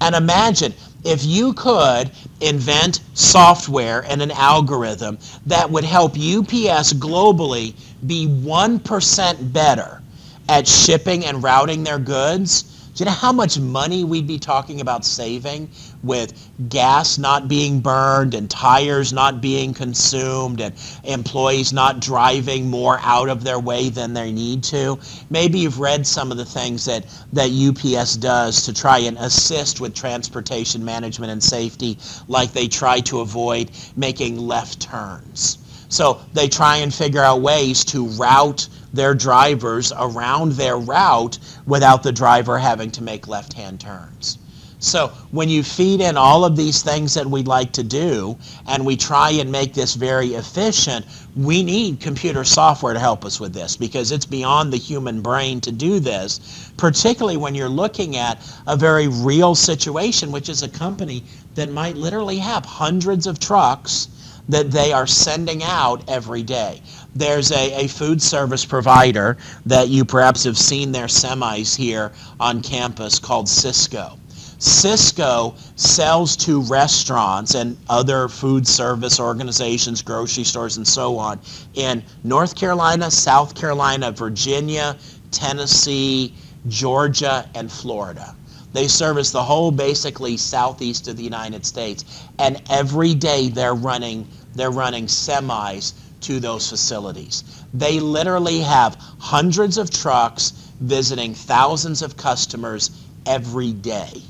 And imagine if you could invent software and an algorithm that would help UPS globally be 1% better at shipping and routing their goods, do you know how much money we'd be talking about saving with gas not being burned and tires not being consumed and employees not driving more out of their way than they need to? Maybe you've read some of the things that, that UPS does to try and assist with transportation management and safety, like they try to avoid making left turns. So they try and figure out ways to route their drivers around their route without the driver having to make left-hand turns. So when you feed in all of these things that we'd like to do and we try and make this very efficient, we need computer software to help us with this because it's beyond the human brain to do this, particularly when you're looking at a very real situation, which is a company that might literally have hundreds of trucks that they are sending out every day. There's a, a food service provider that you perhaps have seen their semis here on campus called Sysco. Sysco sells to restaurants and other food service organizations, grocery stores, and so on in North Carolina, South Carolina, Virginia, Tennessee, Georgia, and Florida. They service the whole basically southeast of the United States. And every day they're running they're running semis to those facilities. They literally have hundreds of trucks visiting thousands of customers every day.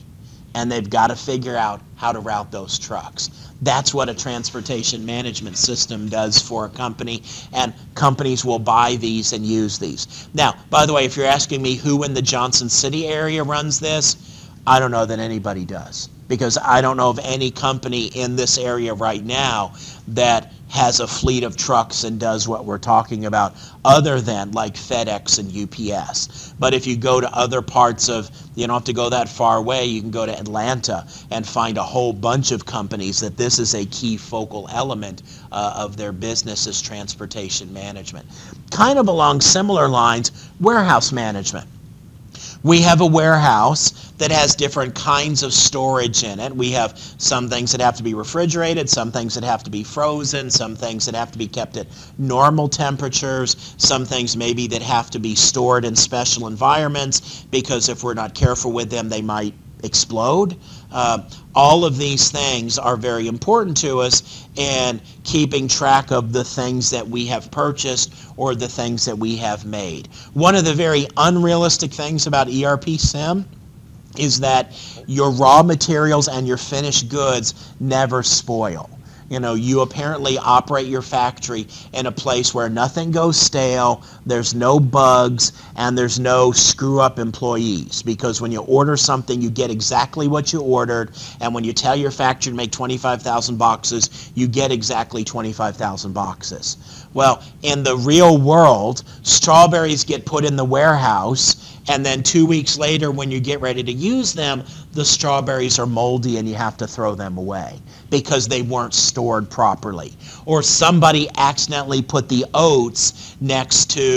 And they've got to figure out how to route those trucks. That's what a transportation management system does for a company, and companies will buy these and use these. Now, by the way, if you're asking me who in the Johnson City area runs this, I don't know that anybody does because I don't know of any company in this area right now that has a fleet of trucks and does what we're talking about other than like FedEx and UPS. But if you go to other parts of, you don't have to go that far away, you can go to Atlanta and find a whole bunch of companies that this is a key focal element uh, of their business is transportation management. Kind of along similar lines, warehouse management. We have a warehouse that has different kinds of storage in it. We have some things that have to be refrigerated, some things that have to be frozen, some things that have to be kept at normal temperatures, some things maybe that have to be stored in special environments because if we're not careful with them, they might explode. Uh, all of these things are very important to us in keeping track of the things that we have purchased or the things that we have made. One of the very unrealistic things about ERP SIM is that your raw materials and your finished goods never spoil. You know, you apparently operate your factory in a place where nothing goes stale, there's no bugs, and there's no screw up employees. Because when you order something, you get exactly what you ordered, and when you tell your factory to make 25,000 boxes, you get exactly 25,000 boxes. Well, in the real world, strawberries get put in the warehouse and then two weeks later when you get ready to use them the strawberries are moldy and you have to throw them away because they weren't stored properly or somebody accidentally put the oats next to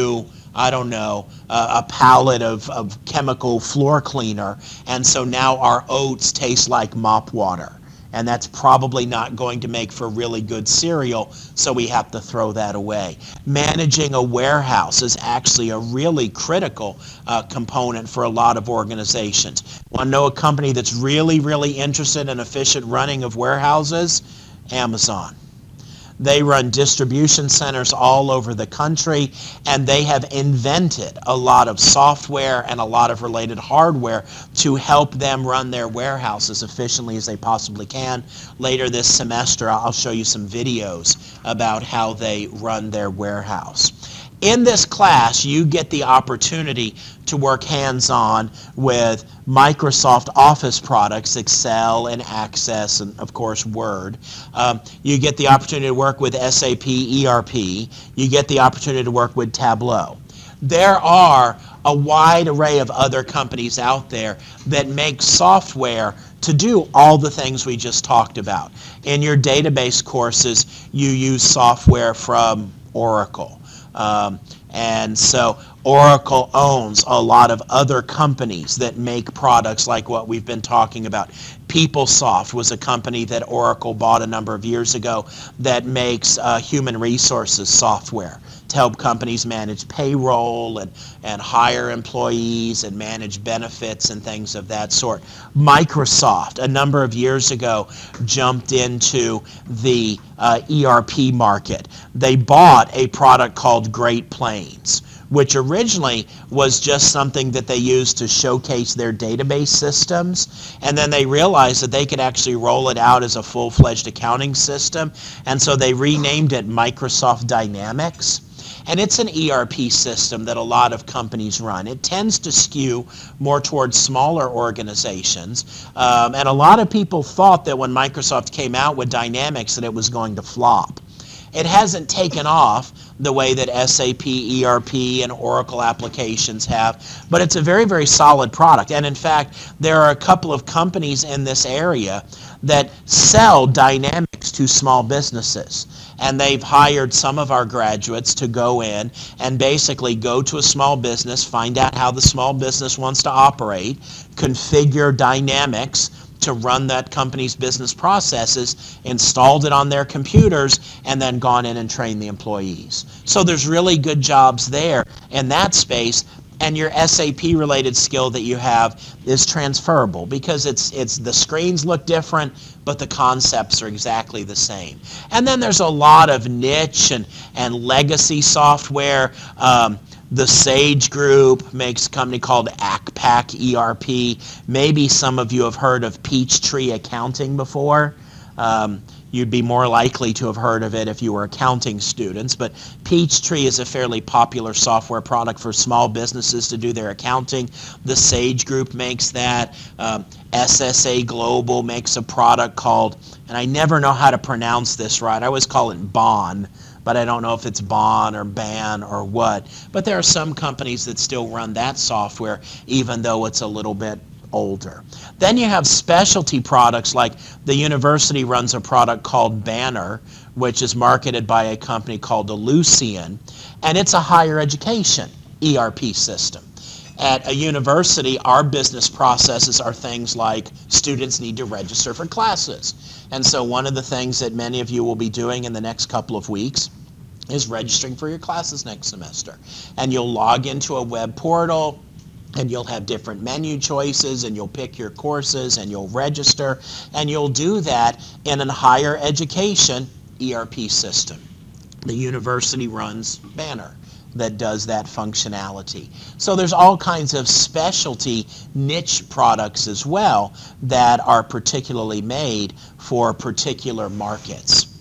I don't know, uh, a pallet of, of chemical floor cleaner, and so now our oats taste like mop water and that's probably not going to make for really good cereal, so we have to throw that away. Managing a warehouse is actually a really critical uh, component for a lot of organizations. Want to know a company that's really, really interested in efficient running of warehouses? Amazon. They run distribution centers all over the country, and they have invented a lot of software and a lot of related hardware to help them run their warehouse as efficiently as they possibly can. Later this semester, I'll show you some videos about how they run their warehouse. In this class, you get the opportunity to work hands-on with Microsoft Office products, Excel and Access, and of course Word. Um, you get the opportunity to work with SAP ERP. You get the opportunity to work with Tableau. There are a wide array of other companies out there that make software to do all the things we just talked about. In your database courses, you use software from Oracle. Um, and so Oracle owns a lot of other companies that make products like what we've been talking about. PeopleSoft was a company that Oracle bought a number of years ago that makes uh, human resources software to help companies manage payroll and, and hire employees and manage benefits and things of that sort. Microsoft, a number of years ago, jumped into the uh, ERP market. They bought a product called Great Plains which originally was just something that they used to showcase their database systems. And then they realized that they could actually roll it out as a full-fledged accounting system. And so they renamed it Microsoft Dynamics and it's an ERP system that a lot of companies run. It tends to skew more towards smaller organizations, um, and a lot of people thought that when Microsoft came out with Dynamics that it was going to flop. It hasn't taken off the way that SAP, ERP, and Oracle applications have, but it's a very, very solid product. And in fact, there are a couple of companies in this area that sell Dynamics to small businesses and they've hired some of our graduates to go in and basically go to a small business, find out how the small business wants to operate, configure dynamics to run that company's business processes, installed it on their computers, and then gone in and trained the employees. So there's really good jobs there in that space, and your SAP related skill that you have is transferable because it's it's the screens look different but the concepts are exactly the same. And then there's a lot of niche and, and legacy software. Um, the Sage Group makes a company called Accpac ERP. Maybe some of you have heard of Peachtree Accounting before. Um, You'd be more likely to have heard of it if you were accounting students, but Peachtree is a fairly popular software product for small businesses to do their accounting. The Sage Group makes that. Um, SSA Global makes a product called, and I never know how to pronounce this right. I always call it BON, but I don't know if it's BON or BAN or what. But there are some companies that still run that software, even though it's a little bit older. Then you have specialty products like the university runs a product called Banner, which is marketed by a company called Ellucian, and it's a higher education ERP system. At a university, our business processes are things like students need to register for classes. And so one of the things that many of you will be doing in the next couple of weeks is registering for your classes next semester. And you'll log into a web portal, and you'll have different menu choices and you'll pick your courses and you'll register and you'll do that in a higher education ERP system. The university runs Banner that does that functionality. So there's all kinds of specialty niche products as well that are particularly made for particular markets.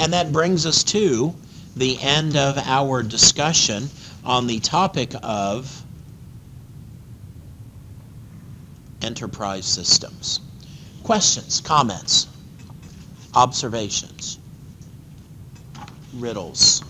And that brings us to the end of our discussion on the topic of enterprise systems. Questions, comments, observations, riddles.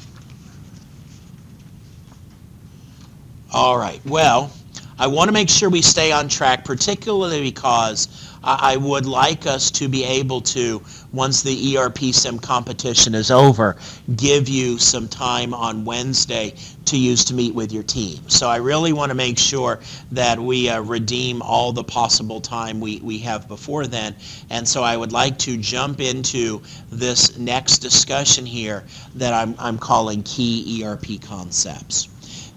All right, well, I want to make sure we stay on track, particularly because I would like us to be able to, once the ERP Sim competition is over, give you some time on Wednesday to use to meet with your team. So I really want to make sure that we uh, redeem all the possible time we, we have before then. And so I would like to jump into this next discussion here that I'm, I'm calling key ERP concepts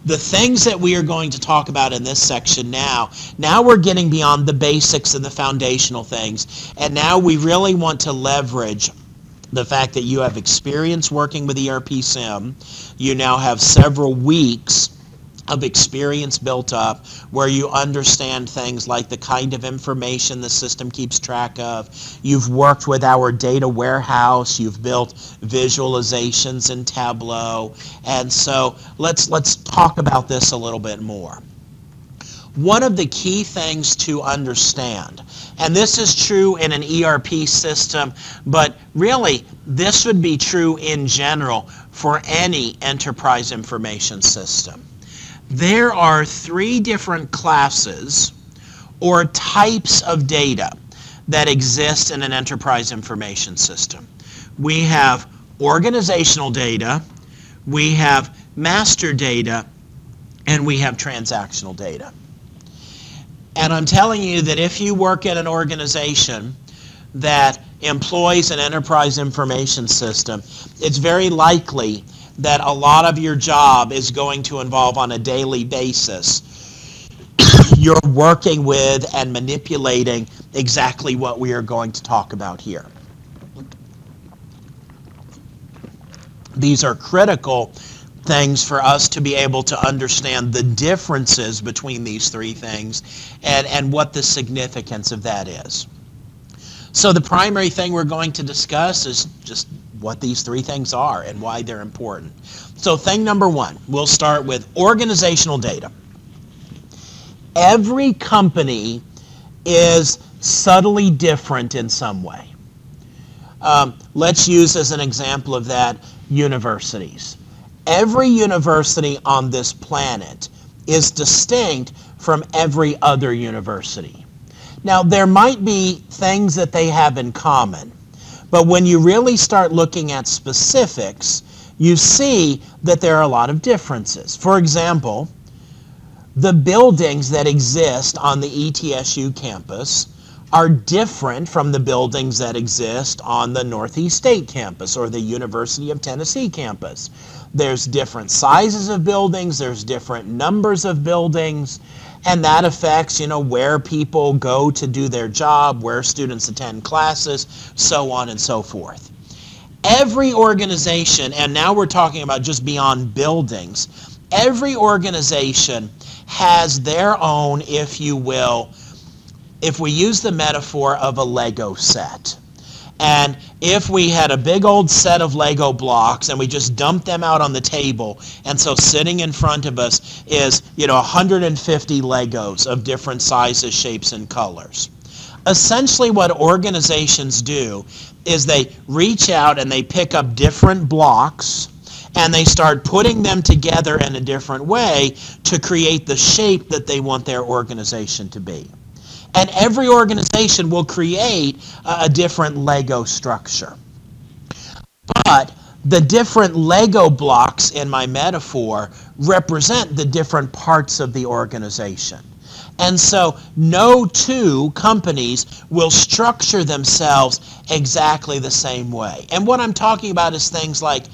the things that we are going to talk about in this section now, now we're getting beyond the basics and the foundational things. And now we really want to leverage the fact that you have experience working with ERP SIM, you now have several weeks of experience built up where you understand things like the kind of information the system keeps track of. You've worked with our data warehouse, you've built visualizations in Tableau. And so let's let's talk about this a little bit more. One of the key things to understand, and this is true in an ERP system, but really this would be true in general for any enterprise information system there are three different classes or types of data that exist in an enterprise information system. We have organizational data, we have master data, and we have transactional data. And I'm telling you that if you work in an organization that employs an enterprise information system, it's very likely that a lot of your job is going to involve on a daily basis. You're working with and manipulating exactly what we are going to talk about here. These are critical things for us to be able to understand the differences between these three things and, and what the significance of that is. So the primary thing we're going to discuss is just what these three things are and why they're important. So thing number one, we'll start with organizational data. Every company is subtly different in some way. Um, let's use as an example of that universities. Every university on this planet is distinct from every other university. Now, there might be things that they have in common, but when you really start looking at specifics, you see that there are a lot of differences. For example, the buildings that exist on the ETSU campus are different from the buildings that exist on the Northeast State campus or the University of Tennessee campus. There's different sizes of buildings, there's different numbers of buildings, and that affects you know where people go to do their job where students attend classes so on and so forth. Every organization and now we're talking about just beyond buildings every organization has their own if you will if we use the metaphor of a lego set and if we had a big old set of Lego blocks and we just dumped them out on the table, and so sitting in front of us is, you know, 150 Legos of different sizes, shapes, and colors. Essentially, what organizations do is they reach out and they pick up different blocks and they start putting them together in a different way to create the shape that they want their organization to be. And every organization will create a different Lego structure. But the different Lego blocks in my metaphor represent the different parts of the organization. And so no two companies will structure themselves exactly the same way. And what I'm talking about is things like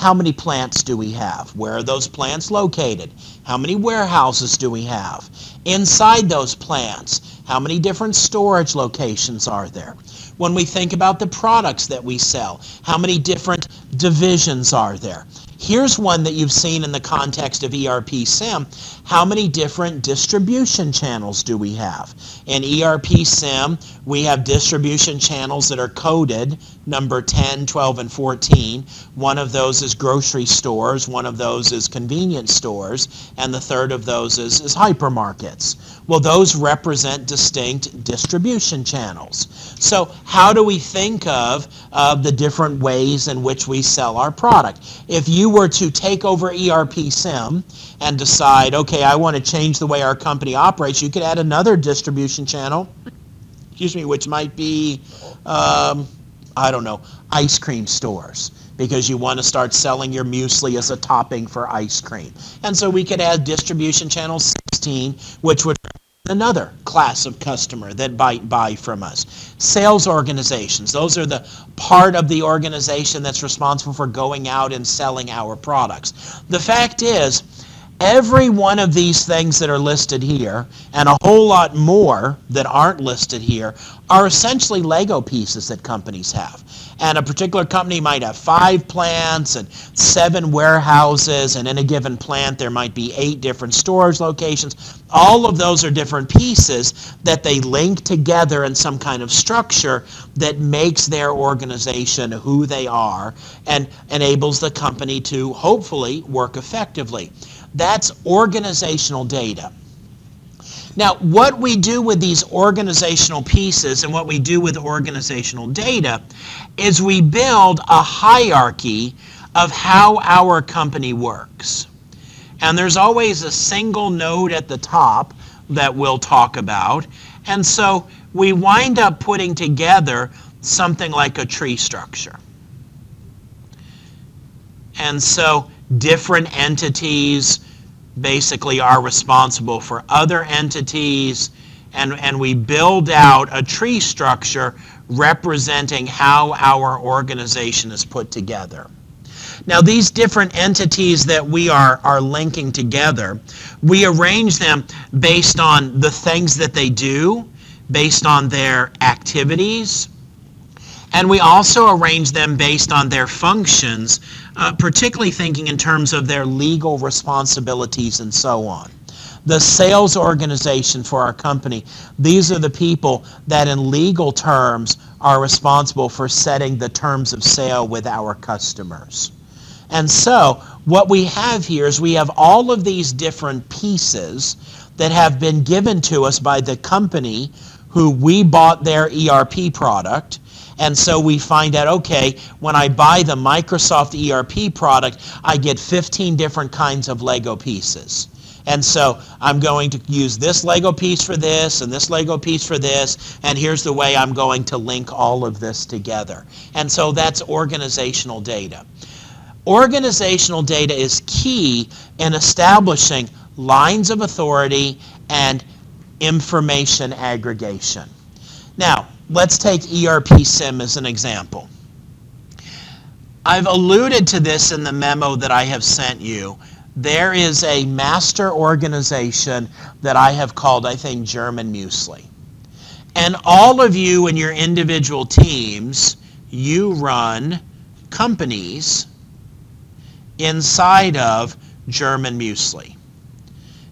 how many plants do we have? Where are those plants located? How many warehouses do we have? Inside those plants, how many different storage locations are there? When we think about the products that we sell, how many different divisions are there? Here's one that you've seen in the context of ERP SIM. How many different distribution channels do we have? In ERP SIM, we have distribution channels that are coded, number 10, 12, and 14. One of those is grocery stores, one of those is convenience stores, and the third of those is, is hypermarkets. Well, those represent distinct distribution channels. So how do we think of uh, the different ways in which we sell our product? If you were to take over ERP SIM and decide, okay, I want to change the way our company operates, you could add another distribution channel, excuse me, which might be, um, I don't know, ice cream stores because you want to start selling your muesli as a topping for ice cream. And so we could add distribution channel 16, which would another class of customer that might buy from us. Sales organizations, those are the part of the organization that's responsible for going out and selling our products. The fact is, every one of these things that are listed here, and a whole lot more that aren't listed here, are essentially Lego pieces that companies have. And a particular company might have five plants and seven warehouses, and in a given plant there might be eight different storage locations. All of those are different pieces that they link together in some kind of structure that makes their organization who they are and enables the company to hopefully work effectively. That's organizational data. Now, what we do with these organizational pieces and what we do with organizational data is we build a hierarchy of how our company works. And there's always a single node at the top that we'll talk about. And so we wind up putting together something like a tree structure. And so different entities basically are responsible for other entities, and, and we build out a tree structure representing how our organization is put together. Now, these different entities that we are, are linking together, we arrange them based on the things that they do, based on their activities, and we also arrange them based on their functions, uh, particularly thinking in terms of their legal responsibilities and so on. The sales organization for our company, these are the people that in legal terms are responsible for setting the terms of sale with our customers. And so what we have here is we have all of these different pieces that have been given to us by the company who we bought their ERP product and so we find out, okay, when I buy the Microsoft ERP product, I get 15 different kinds of Lego pieces. And so I'm going to use this Lego piece for this and this Lego piece for this, and here's the way I'm going to link all of this together. And so that's organizational data. Organizational data is key in establishing lines of authority and information aggregation. Now, let's take ERP SIM as an example. I've alluded to this in the memo that I have sent you. There is a master organization that I have called, I think, German Muesli. And all of you in your individual teams, you run companies inside of German Muesli.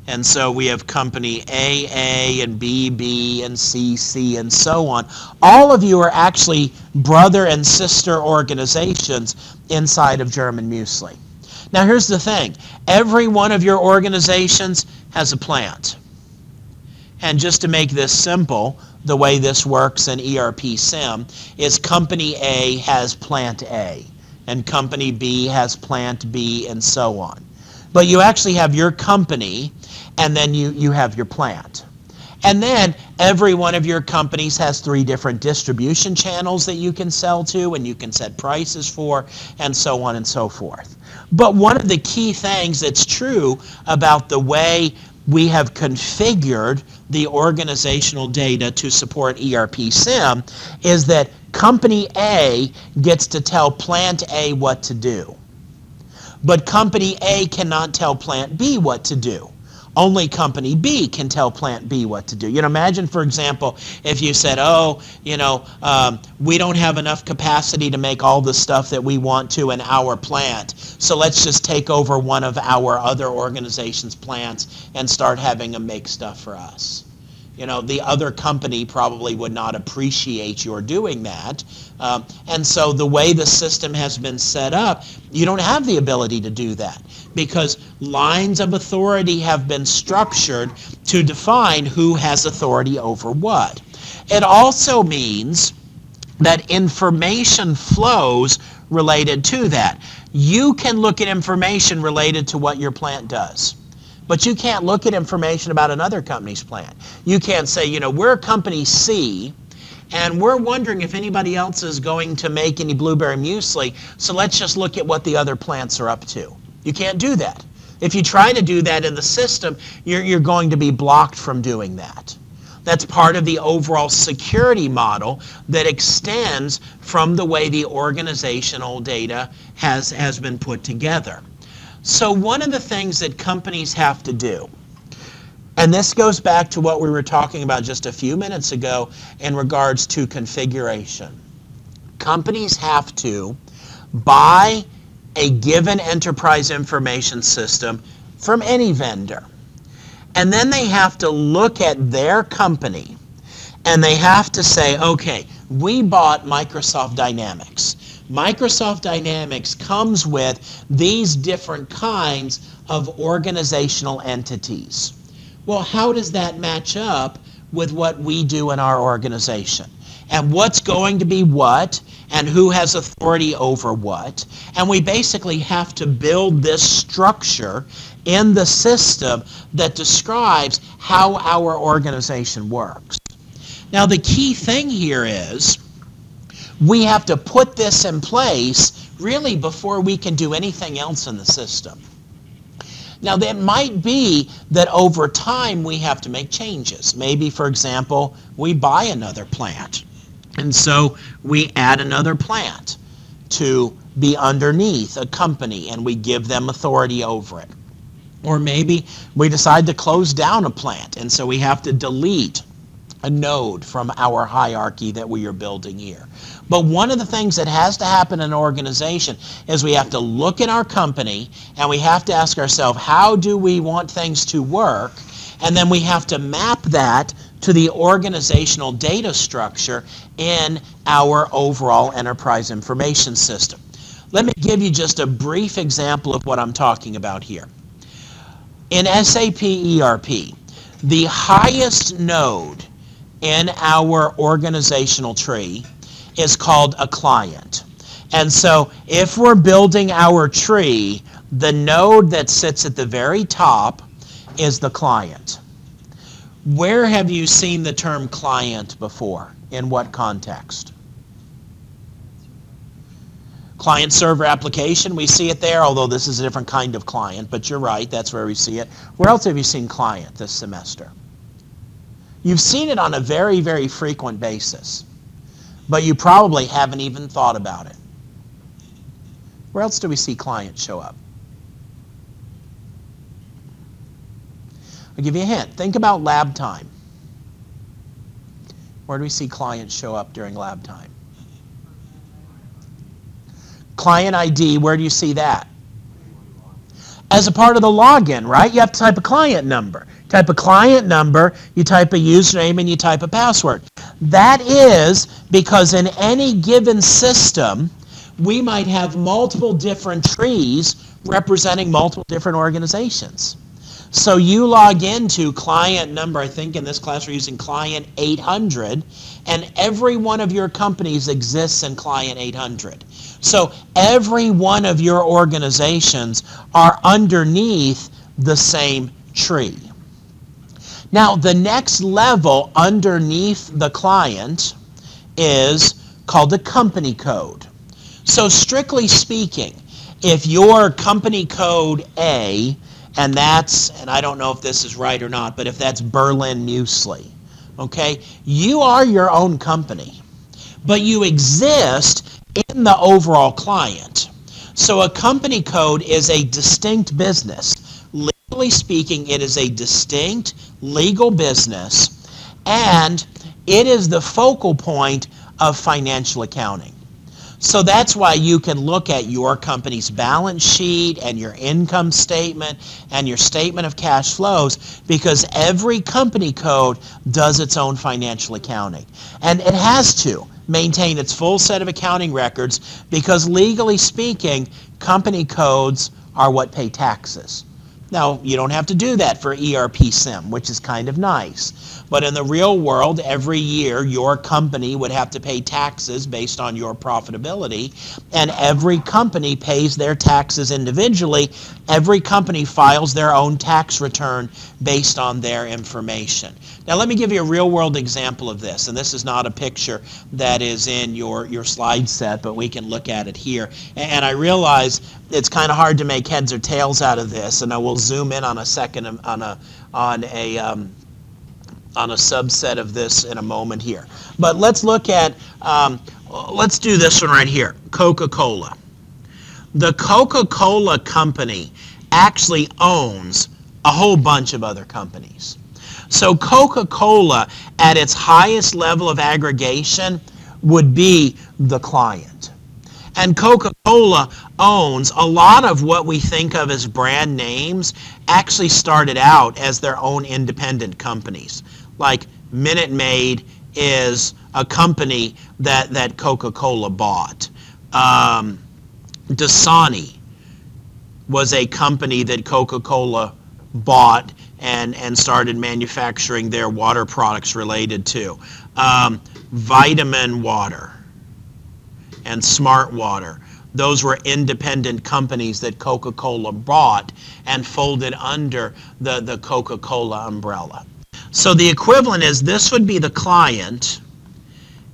And so we have company AA and BB and CC and so on. All of you are actually brother and sister organizations inside of German Muesli. Now here's the thing. Every one of your organizations has a plant. And just to make this simple, the way this works in ERP SIM is company A has plant A and company B has plant B and so on. But you actually have your company and then you, you have your plant. And then every one of your companies has three different distribution channels that you can sell to and you can set prices for and so on and so forth. But one of the key things that's true about the way we have configured the organizational data to support ERP SIM is that company A gets to tell plant A what to do. But company A cannot tell plant B what to do only company B can tell plant B what to do. You know, imagine, for example, if you said, oh, you know, um, we don't have enough capacity to make all the stuff that we want to in our plant, so let's just take over one of our other organization's plants and start having them make stuff for us you know, the other company probably would not appreciate your doing that. Um, and so the way the system has been set up, you don't have the ability to do that because lines of authority have been structured to define who has authority over what. It also means that information flows related to that. You can look at information related to what your plant does. But you can't look at information about another company's plant. You can't say, you know, we're company C, and we're wondering if anybody else is going to make any blueberry muesli, so let's just look at what the other plants are up to. You can't do that. If you try to do that in the system, you're, you're going to be blocked from doing that. That's part of the overall security model that extends from the way the organizational data has, has been put together. So one of the things that companies have to do, and this goes back to what we were talking about just a few minutes ago in regards to configuration. companies have to buy a given enterprise information system from any vendor. And then they have to look at their company and they have to say, okay, we bought Microsoft Dynamics. Microsoft Dynamics comes with these different kinds of organizational entities. Well, how does that match up with what we do in our organization? And what's going to be what? And who has authority over what? And we basically have to build this structure in the system that describes how our organization works. Now, the key thing here is we have to put this in place really before we can do anything else in the system. Now, that might be that over time we have to make changes. Maybe, for example, we buy another plant. And so we add another plant to be underneath a company and we give them authority over it. Or maybe we decide to close down a plant and so we have to delete a node from our hierarchy that we are building here. But one of the things that has to happen in an organization is we have to look at our company and we have to ask ourselves, how do we want things to work? And then we have to map that to the organizational data structure in our overall enterprise information system. Let me give you just a brief example of what I'm talking about here. In SAP ERP, the highest node in our organizational tree is called a client. And so if we're building our tree, the node that sits at the very top is the client. Where have you seen the term client before? In what context? Client server application, we see it there, although this is a different kind of client, but you're right, that's where we see it. Where else have you seen client this semester? You've seen it on a very, very frequent basis, but you probably haven't even thought about it. Where else do we see clients show up? I'll give you a hint. Think about lab time. Where do we see clients show up during lab time? Client ID, where do you see that? As a part of the login, right? You have to type a client number type a client number, you type a username, and you type a password. That is because in any given system, we might have multiple different trees representing multiple different organizations. So you log into client number, I think in this class we're using client 800, and every one of your companies exists in client 800. So every one of your organizations are underneath the same tree. Now, the next level underneath the client is called the company code. So strictly speaking, if your company code A, and that's, and I don't know if this is right or not, but if that's Berlin Muesli, okay, you are your own company, but you exist in the overall client. So a company code is a distinct business. Legally speaking, it is a distinct legal business, and it is the focal point of financial accounting. So that's why you can look at your company's balance sheet and your income statement and your statement of cash flows because every company code does its own financial accounting. And it has to maintain its full set of accounting records because legally speaking, company codes are what pay taxes. Now, you don't have to do that for ERP SIM, which is kind of nice. But in the real world, every year your company would have to pay taxes based on your profitability, and every company pays their taxes individually. Every company files their own tax return based on their information. Now, let me give you a real world example of this, and this is not a picture that is in your, your slide set, but we can look at it here. And I realize it's kind of hard to make heads or tails out of this, and I will zoom in on a second on a on a um, on a subset of this in a moment here. But let's look at, um, let's do this one right here, Coca-Cola. The Coca-Cola company actually owns a whole bunch of other companies. So Coca-Cola, at its highest level of aggregation, would be the client. And Coca Cola owns a lot of what we think of as brand names, actually started out as their own independent companies. Like Minute Maid is a company that, that Coca Cola bought. Um, Dasani was a company that Coca Cola bought and, and started manufacturing their water products related to. Um, vitamin Water and Smart Water. Those were independent companies that Coca Cola bought and folded under the, the Coca Cola umbrella. So the equivalent is this would be the client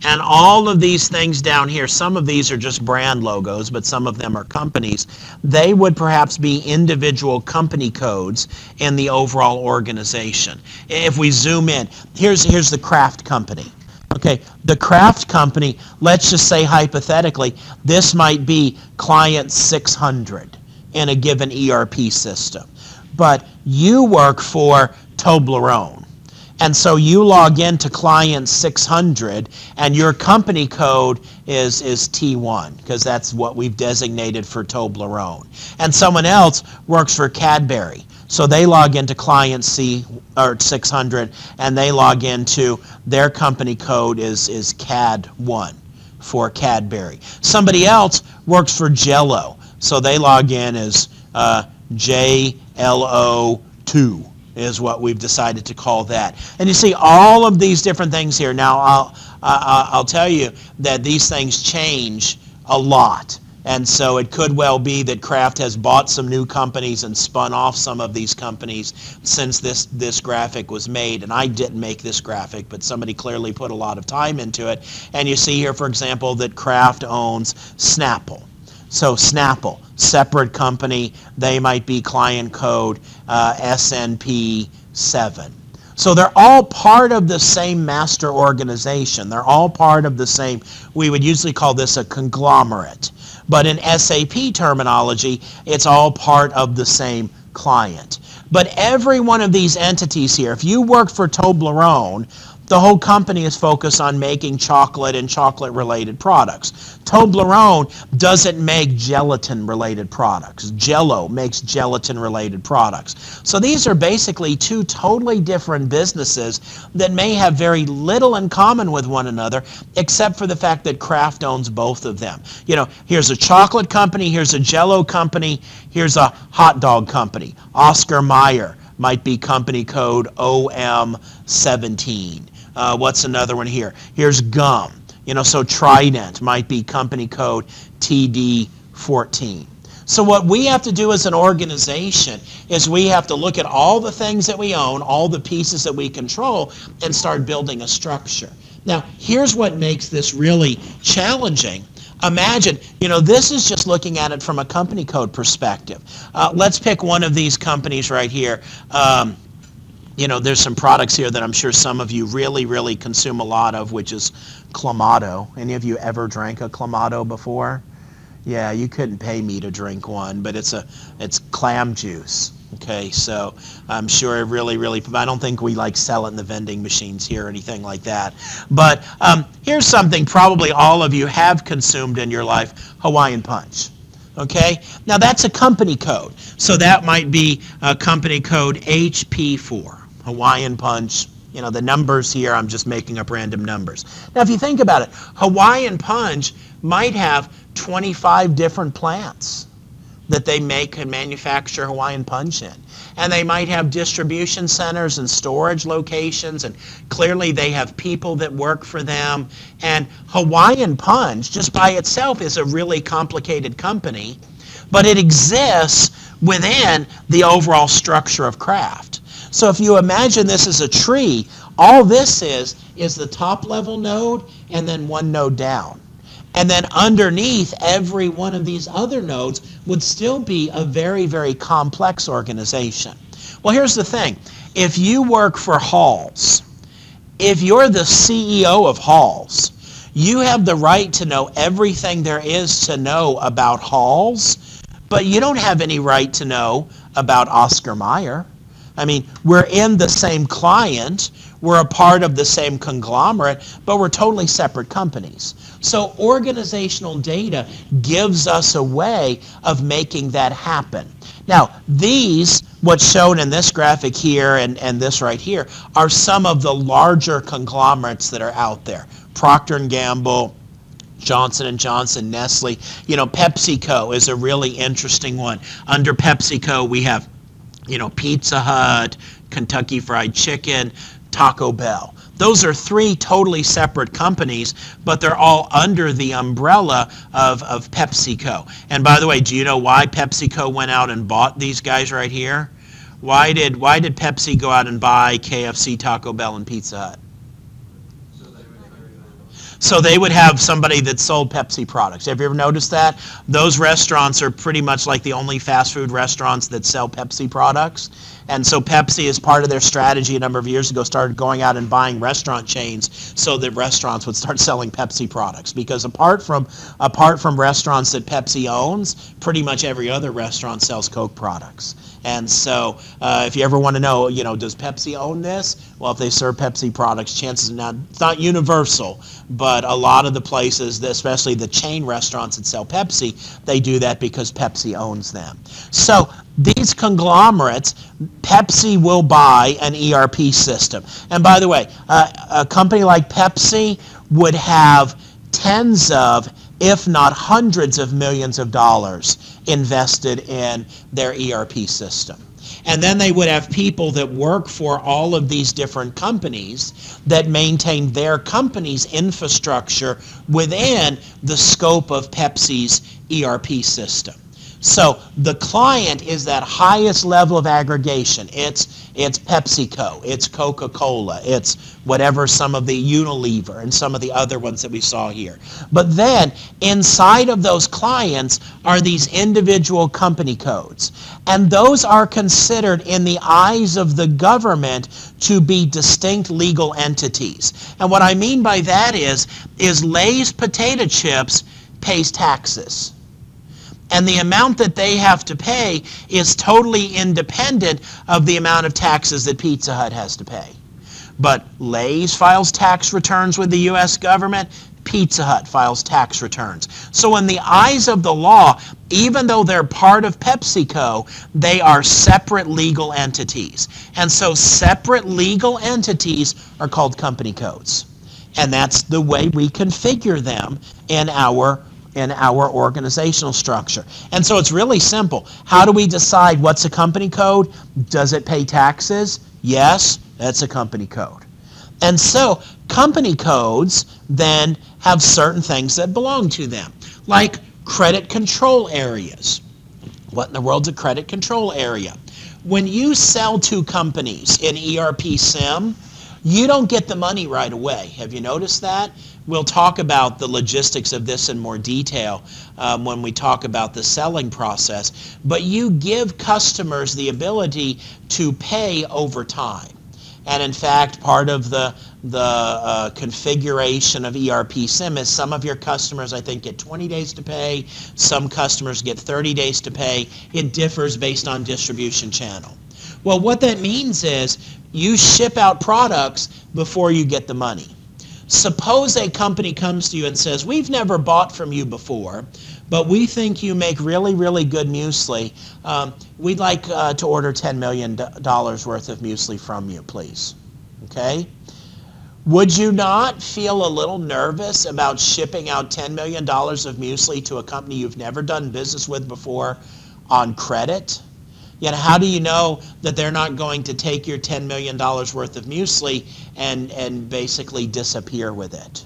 and all of these things down here, some of these are just brand logos, but some of them are companies. They would perhaps be individual company codes in the overall organization. If we zoom in, here's, here's the Kraft Company. Okay, the Kraft Company, let's just say hypothetically, this might be client 600 in a given ERP system. But you work for Toblerone and so you log into client 600 and your company code is, is T1 because that's what we've designated for Toblerone. And someone else works for Cadbury. So they log into client C or 600 and they log into their company code is, is CAD1 for Cadbury. Somebody else works for Jello. So they log in as uh, JLO2 is what we've decided to call that. And you see all of these different things here. Now, I'll, I'll tell you that these things change a lot. And so it could well be that Kraft has bought some new companies and spun off some of these companies since this, this graphic was made. And I didn't make this graphic, but somebody clearly put a lot of time into it. And you see here, for example, that Kraft owns Snapple. So Snapple, separate company, they might be client code uh, SNP 7. So they're all part of the same master organization. They're all part of the same, we would usually call this a conglomerate. But in SAP terminology, it's all part of the same client. But every one of these entities here, if you work for Toblerone, the whole company is focused on making chocolate and chocolate related products. Toblerone doesn't make gelatin related products. Jello makes gelatin related products. So these are basically two totally different businesses that may have very little in common with one another except for the fact that Kraft owns both of them. You know, here's a chocolate company, here's a Jello company, here's a hot dog company. Oscar Mayer might be company code OM17. Uh, what's another one here? Here's gum. You know, so Trident might be company code TD14. So what we have to do as an organization is we have to look at all the things that we own, all the pieces that we control, and start building a structure. Now, here's what makes this really challenging. Imagine, you know, this is just looking at it from a company code perspective. Uh, let's pick one of these companies right here. Um, you know, there's some products here that I'm sure some of you really, really consume a lot of, which is Clamato. Any of you ever drank a Clamato before? Yeah, you couldn't pay me to drink one, but it's a it's clam juice. Okay, so I'm sure it really, really, I don't think we like sell it in the vending machines here or anything like that. But um, here's something probably all of you have consumed in your life, Hawaiian Punch. Okay, now that's a company code. So that might be a company code HP4. Hawaiian Punch, you know, the numbers here, I'm just making up random numbers. Now, if you think about it, Hawaiian Punch might have 25 different plants that they make and manufacture Hawaiian Punch in. And they might have distribution centers and storage locations, and clearly they have people that work for them. And Hawaiian Punch, just by itself, is a really complicated company, but it exists within the overall structure of Kraft. So if you imagine this as a tree, all this is is the top level node and then one node down. And then underneath every one of these other nodes would still be a very, very complex organization. Well, here's the thing. If you work for Halls, if you're the CEO of Halls, you have the right to know everything there is to know about Halls, but you don't have any right to know about Oscar Mayer. I mean, we're in the same client, we're a part of the same conglomerate, but we're totally separate companies. So organizational data gives us a way of making that happen. Now, these, what's shown in this graphic here and, and this right here, are some of the larger conglomerates that are out there. Procter & Gamble, Johnson & Johnson, Nestle. You know, PepsiCo is a really interesting one. Under PepsiCo, we have, you know, Pizza Hut, Kentucky Fried Chicken, Taco Bell. Those are three totally separate companies, but they're all under the umbrella of, of PepsiCo. And by the way, do you know why PepsiCo went out and bought these guys right here? Why did, why did Pepsi go out and buy KFC, Taco Bell, and Pizza Hut? So they would have somebody that sold Pepsi products. Have you ever noticed that? Those restaurants are pretty much like the only fast food restaurants that sell Pepsi products. And so Pepsi, as part of their strategy a number of years ago, started going out and buying restaurant chains so that restaurants would start selling Pepsi products. Because apart from apart from restaurants that Pepsi owns, pretty much every other restaurant sells Coke products. And so, uh, if you ever want to know, you know, does Pepsi own this? Well, if they serve Pepsi products, chances are not, it's not universal, but a lot of the places, especially the chain restaurants that sell Pepsi, they do that because Pepsi owns them. So, these conglomerates, Pepsi will buy an ERP system. And by the way, uh, a company like Pepsi would have tens of if not hundreds of millions of dollars invested in their ERP system. And then they would have people that work for all of these different companies that maintain their company's infrastructure within the scope of Pepsi's ERP system. So the client is that highest level of aggregation. It's it's PepsiCo, it's Coca-Cola, it's whatever some of the Unilever and some of the other ones that we saw here. But then inside of those clients are these individual company codes. And those are considered in the eyes of the government to be distinct legal entities. And what I mean by that is is Lay's potato chips pays taxes and the amount that they have to pay is totally independent of the amount of taxes that Pizza Hut has to pay. But Lay's files tax returns with the U.S. government. Pizza Hut files tax returns. So in the eyes of the law, even though they're part of PepsiCo, they are separate legal entities. And so separate legal entities are called company codes. And that's the way we configure them in our in our organizational structure. And so it's really simple. How do we decide what's a company code? Does it pay taxes? Yes, that's a company code. And so company codes then have certain things that belong to them, like credit control areas. What in the world's a credit control area? When you sell to companies in ERP SIM, you don't get the money right away. Have you noticed that? We'll talk about the logistics of this in more detail um, when we talk about the selling process. But you give customers the ability to pay over time. And in fact, part of the the uh, configuration of ERP SIM is some of your customers, I think, get 20 days to pay. Some customers get 30 days to pay. It differs based on distribution channel. Well, what that means is you ship out products before you get the money. Suppose a company comes to you and says, We've never bought from you before, but we think you make really, really good muesli. Um, we'd like uh, to order $10 million worth of muesli from you, please. Okay? Would you not feel a little nervous about shipping out $10 million of muesli to a company you've never done business with before on credit? Yet how do you know that they're not going to take your $10 million worth of muesli and, and basically disappear with it?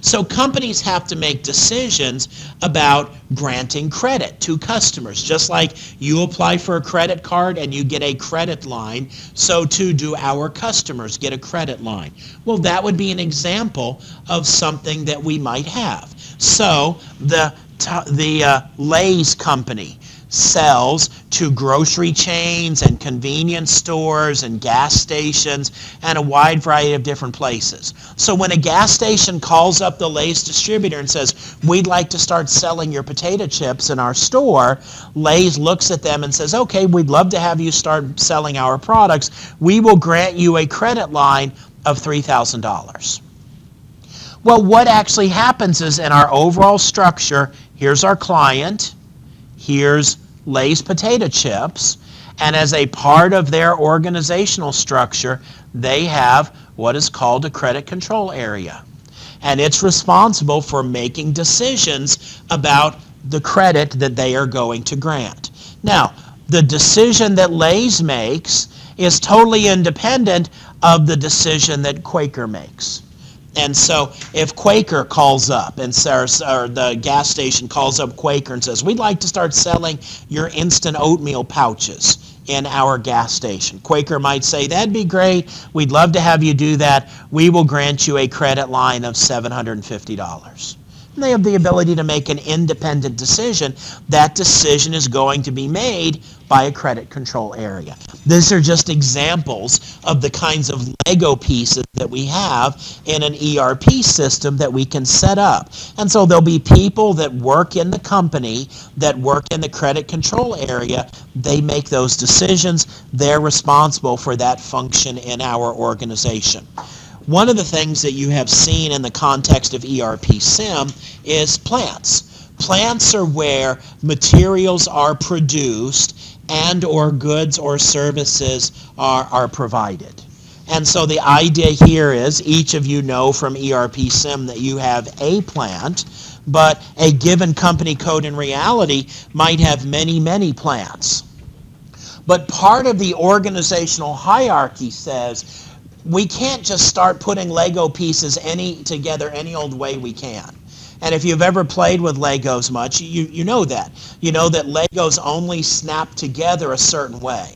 So companies have to make decisions about granting credit to customers. Just like you apply for a credit card and you get a credit line, so too do our customers get a credit line. Well, that would be an example of something that we might have. So the, the uh, Lay's company sells to grocery chains and convenience stores and gas stations and a wide variety of different places. So when a gas station calls up the Lay's distributor and says, we'd like to start selling your potato chips in our store, Lay's looks at them and says, okay, we'd love to have you start selling our products. We will grant you a credit line of $3,000. Well, what actually happens is in our overall structure, here's our client, here's Lay's potato chips, and as a part of their organizational structure, they have what is called a credit control area. And it's responsible for making decisions about the credit that they are going to grant. Now, the decision that Lay's makes is totally independent of the decision that Quaker makes. And so if Quaker calls up and says, or the gas station calls up Quaker and says, we'd like to start selling your instant oatmeal pouches in our gas station. Quaker might say, that'd be great. We'd love to have you do that. We will grant you a credit line of $750 and they have the ability to make an independent decision. That decision is going to be made by a credit control area. These are just examples of the kinds of Lego pieces that we have in an ERP system that we can set up. And so there'll be people that work in the company, that work in the credit control area. They make those decisions. They're responsible for that function in our organization. One of the things that you have seen in the context of ERP SIM is plants. Plants are where materials are produced and or goods or services are, are provided. And so the idea here is each of you know from ERP SIM that you have a plant, but a given company code in reality might have many, many plants. But part of the organizational hierarchy says we can't just start putting Lego pieces any together any old way we can. And if you've ever played with Legos much, you, you know that. You know that Legos only snap together a certain way.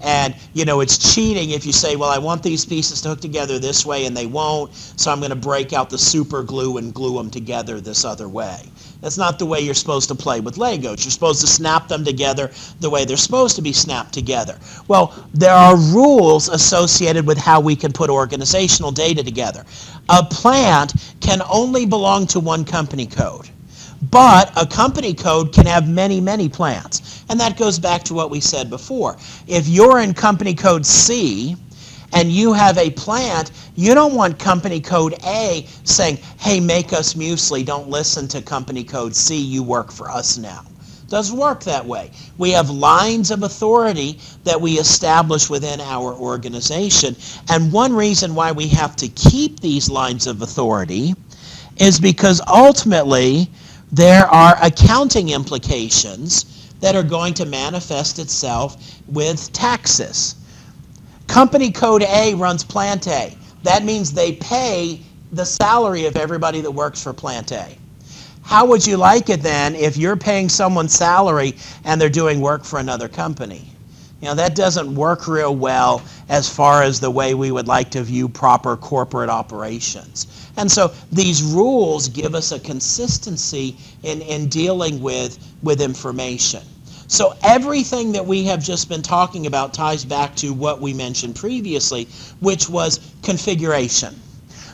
And, you know, it's cheating if you say, well, I want these pieces to hook together this way and they won't, so I'm going to break out the super glue and glue them together this other way. That's not the way you're supposed to play with Legos. You're supposed to snap them together the way they're supposed to be snapped together. Well, there are rules associated with how we can put organizational data together. A plant can only belong to one company code. But a company code can have many, many plants. And that goes back to what we said before. If you're in company code C, and you have a plant, you don't want company code A saying, hey, make us muesli, don't listen to company code C, you work for us now. Doesn't work that way. We have lines of authority that we establish within our organization. And one reason why we have to keep these lines of authority is because ultimately there are accounting implications that are going to manifest itself with taxes. Company code A runs plant A. That means they pay the salary of everybody that works for plant A. How would you like it then if you're paying someone's salary and they're doing work for another company? You know, that doesn't work real well as far as the way we would like to view proper corporate operations. And so these rules give us a consistency in, in dealing with, with information. So everything that we have just been talking about ties back to what we mentioned previously, which was configuration.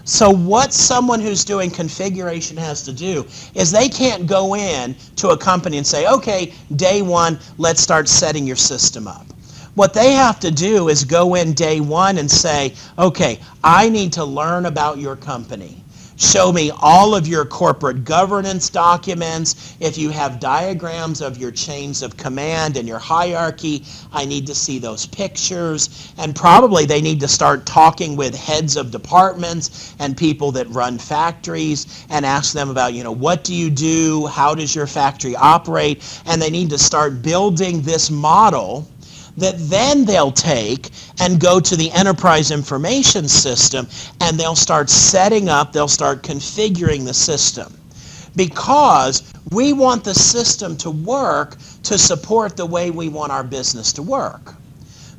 So what someone who's doing configuration has to do is they can't go in to a company and say, okay, day one, let's start setting your system up. What they have to do is go in day one and say, okay, I need to learn about your company. Show me all of your corporate governance documents. If you have diagrams of your chains of command and your hierarchy, I need to see those pictures. And probably they need to start talking with heads of departments and people that run factories and ask them about, you know, what do you do? How does your factory operate? And they need to start building this model that then they'll take and go to the enterprise information system and they'll start setting up, they'll start configuring the system. Because we want the system to work to support the way we want our business to work.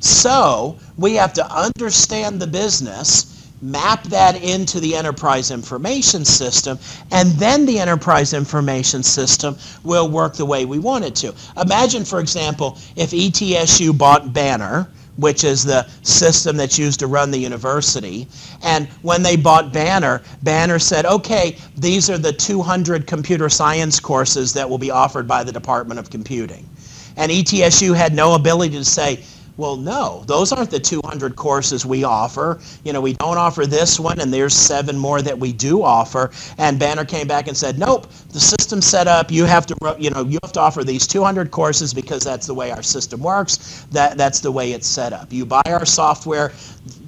So we have to understand the business map that into the enterprise information system, and then the enterprise information system will work the way we want it to. Imagine, for example, if ETSU bought Banner, which is the system that's used to run the university. And when they bought Banner, Banner said, okay, these are the 200 computer science courses that will be offered by the Department of Computing. And ETSU had no ability to say, Well, no, those aren't the 200 courses we offer. You know, we don't offer this one, and there's seven more that we do offer. And Banner came back and said, nope, the system's set up. You have to, you know, you have to offer these 200 courses because that's the way our system works. That that's the way it's set up. You buy our software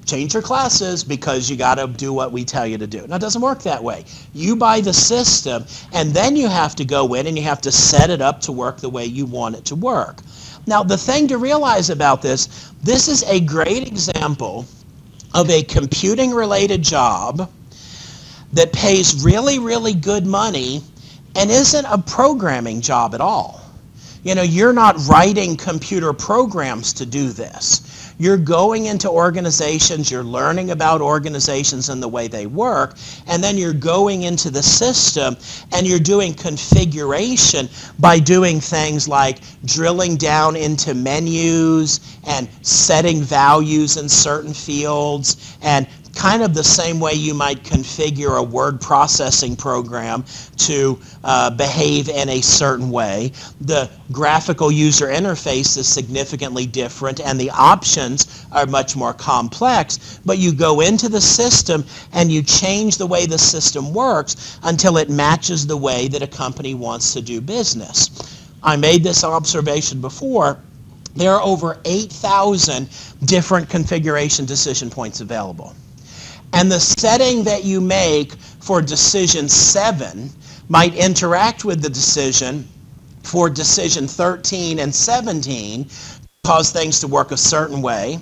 change your classes because you got to do what we tell you to do. Now, it doesn't work that way. You buy the system, and then you have to go in and you have to set it up to work the way you want it to work. Now, the thing to realize about this, this is a great example of a computing related job that pays really, really good money and isn't a programming job at all. You know, you're not writing computer programs to do this. You're going into organizations, you're learning about organizations and the way they work, and then you're going into the system and you're doing configuration by doing things like drilling down into menus and setting values in certain fields and kind of the same way you might configure a word processing program to uh, behave in a certain way. The graphical user interface is significantly different and the options are much more complex, but you go into the system and you change the way the system works until it matches the way that a company wants to do business. I made this observation before. There are over 8,000 different configuration decision points available. And the setting that you make for decision 7 might interact with the decision for decision 13 and 17 cause things to work a certain way.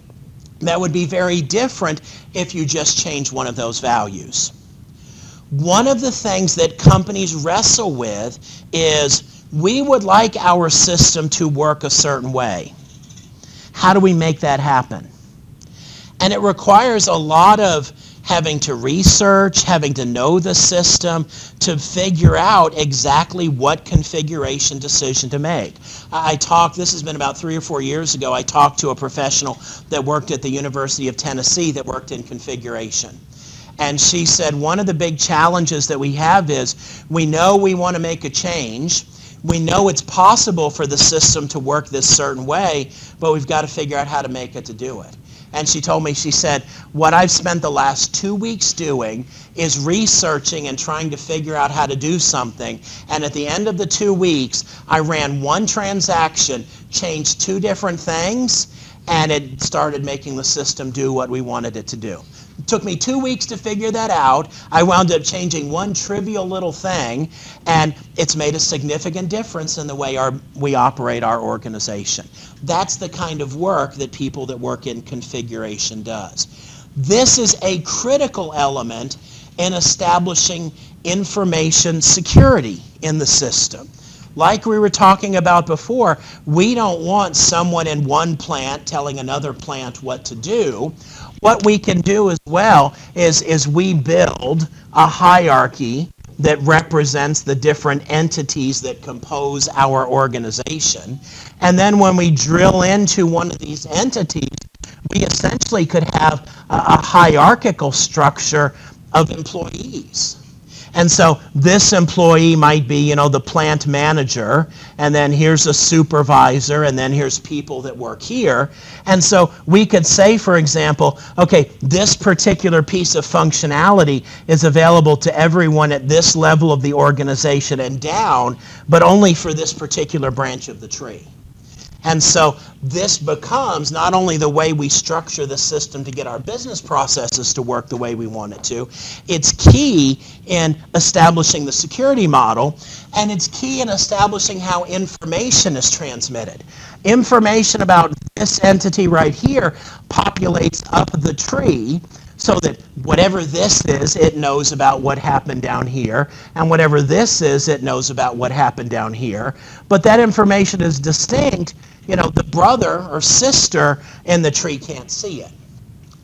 That would be very different if you just change one of those values. One of the things that companies wrestle with is we would like our system to work a certain way. How do we make that happen? And it requires a lot of having to research, having to know the system to figure out exactly what configuration decision to make. I talked, this has been about three or four years ago, I talked to a professional that worked at the University of Tennessee that worked in configuration. And she said one of the big challenges that we have is we know we want to make a change. We know it's possible for the system to work this certain way, but we've got to figure out how to make it to do it. And she told me, she said, what I've spent the last two weeks doing is researching and trying to figure out how to do something. And at the end of the two weeks, I ran one transaction, changed two different things, and it started making the system do what we wanted it to do. It took me two weeks to figure that out. I wound up changing one trivial little thing, and it's made a significant difference in the way our, we operate our organization. That's the kind of work that people that work in configuration does. This is a critical element in establishing information security in the system. Like we were talking about before, we don't want someone in one plant telling another plant what to do. What we can do as well is, is we build a hierarchy that represents the different entities that compose our organization. And then when we drill into one of these entities, we essentially could have a, a hierarchical structure of employees. And so this employee might be, you know, the plant manager, and then here's a supervisor, and then here's people that work here. And so we could say, for example, okay, this particular piece of functionality is available to everyone at this level of the organization and down, but only for this particular branch of the tree. And so this becomes not only the way we structure the system to get our business processes to work the way we want it to, it's key in establishing the security model, and it's key in establishing how information is transmitted. Information about this entity right here populates up the tree so that whatever this is, it knows about what happened down here, and whatever this is, it knows about what happened down here. But that information is distinct you know, the brother or sister in the tree can't see it.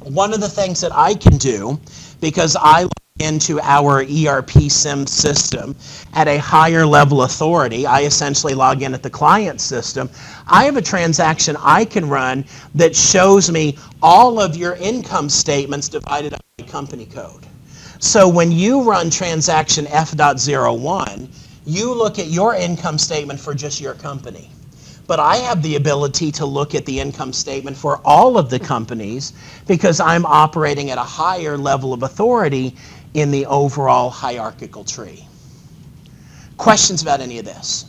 One of the things that I can do, because I log into our ERP SIM system at a higher level authority, I essentially log in at the client system. I have a transaction I can run that shows me all of your income statements divided up by company code. So when you run transaction F.01, you look at your income statement for just your company. But I have the ability to look at the income statement for all of the companies because I'm operating at a higher level of authority in the overall hierarchical tree. Questions about any of this?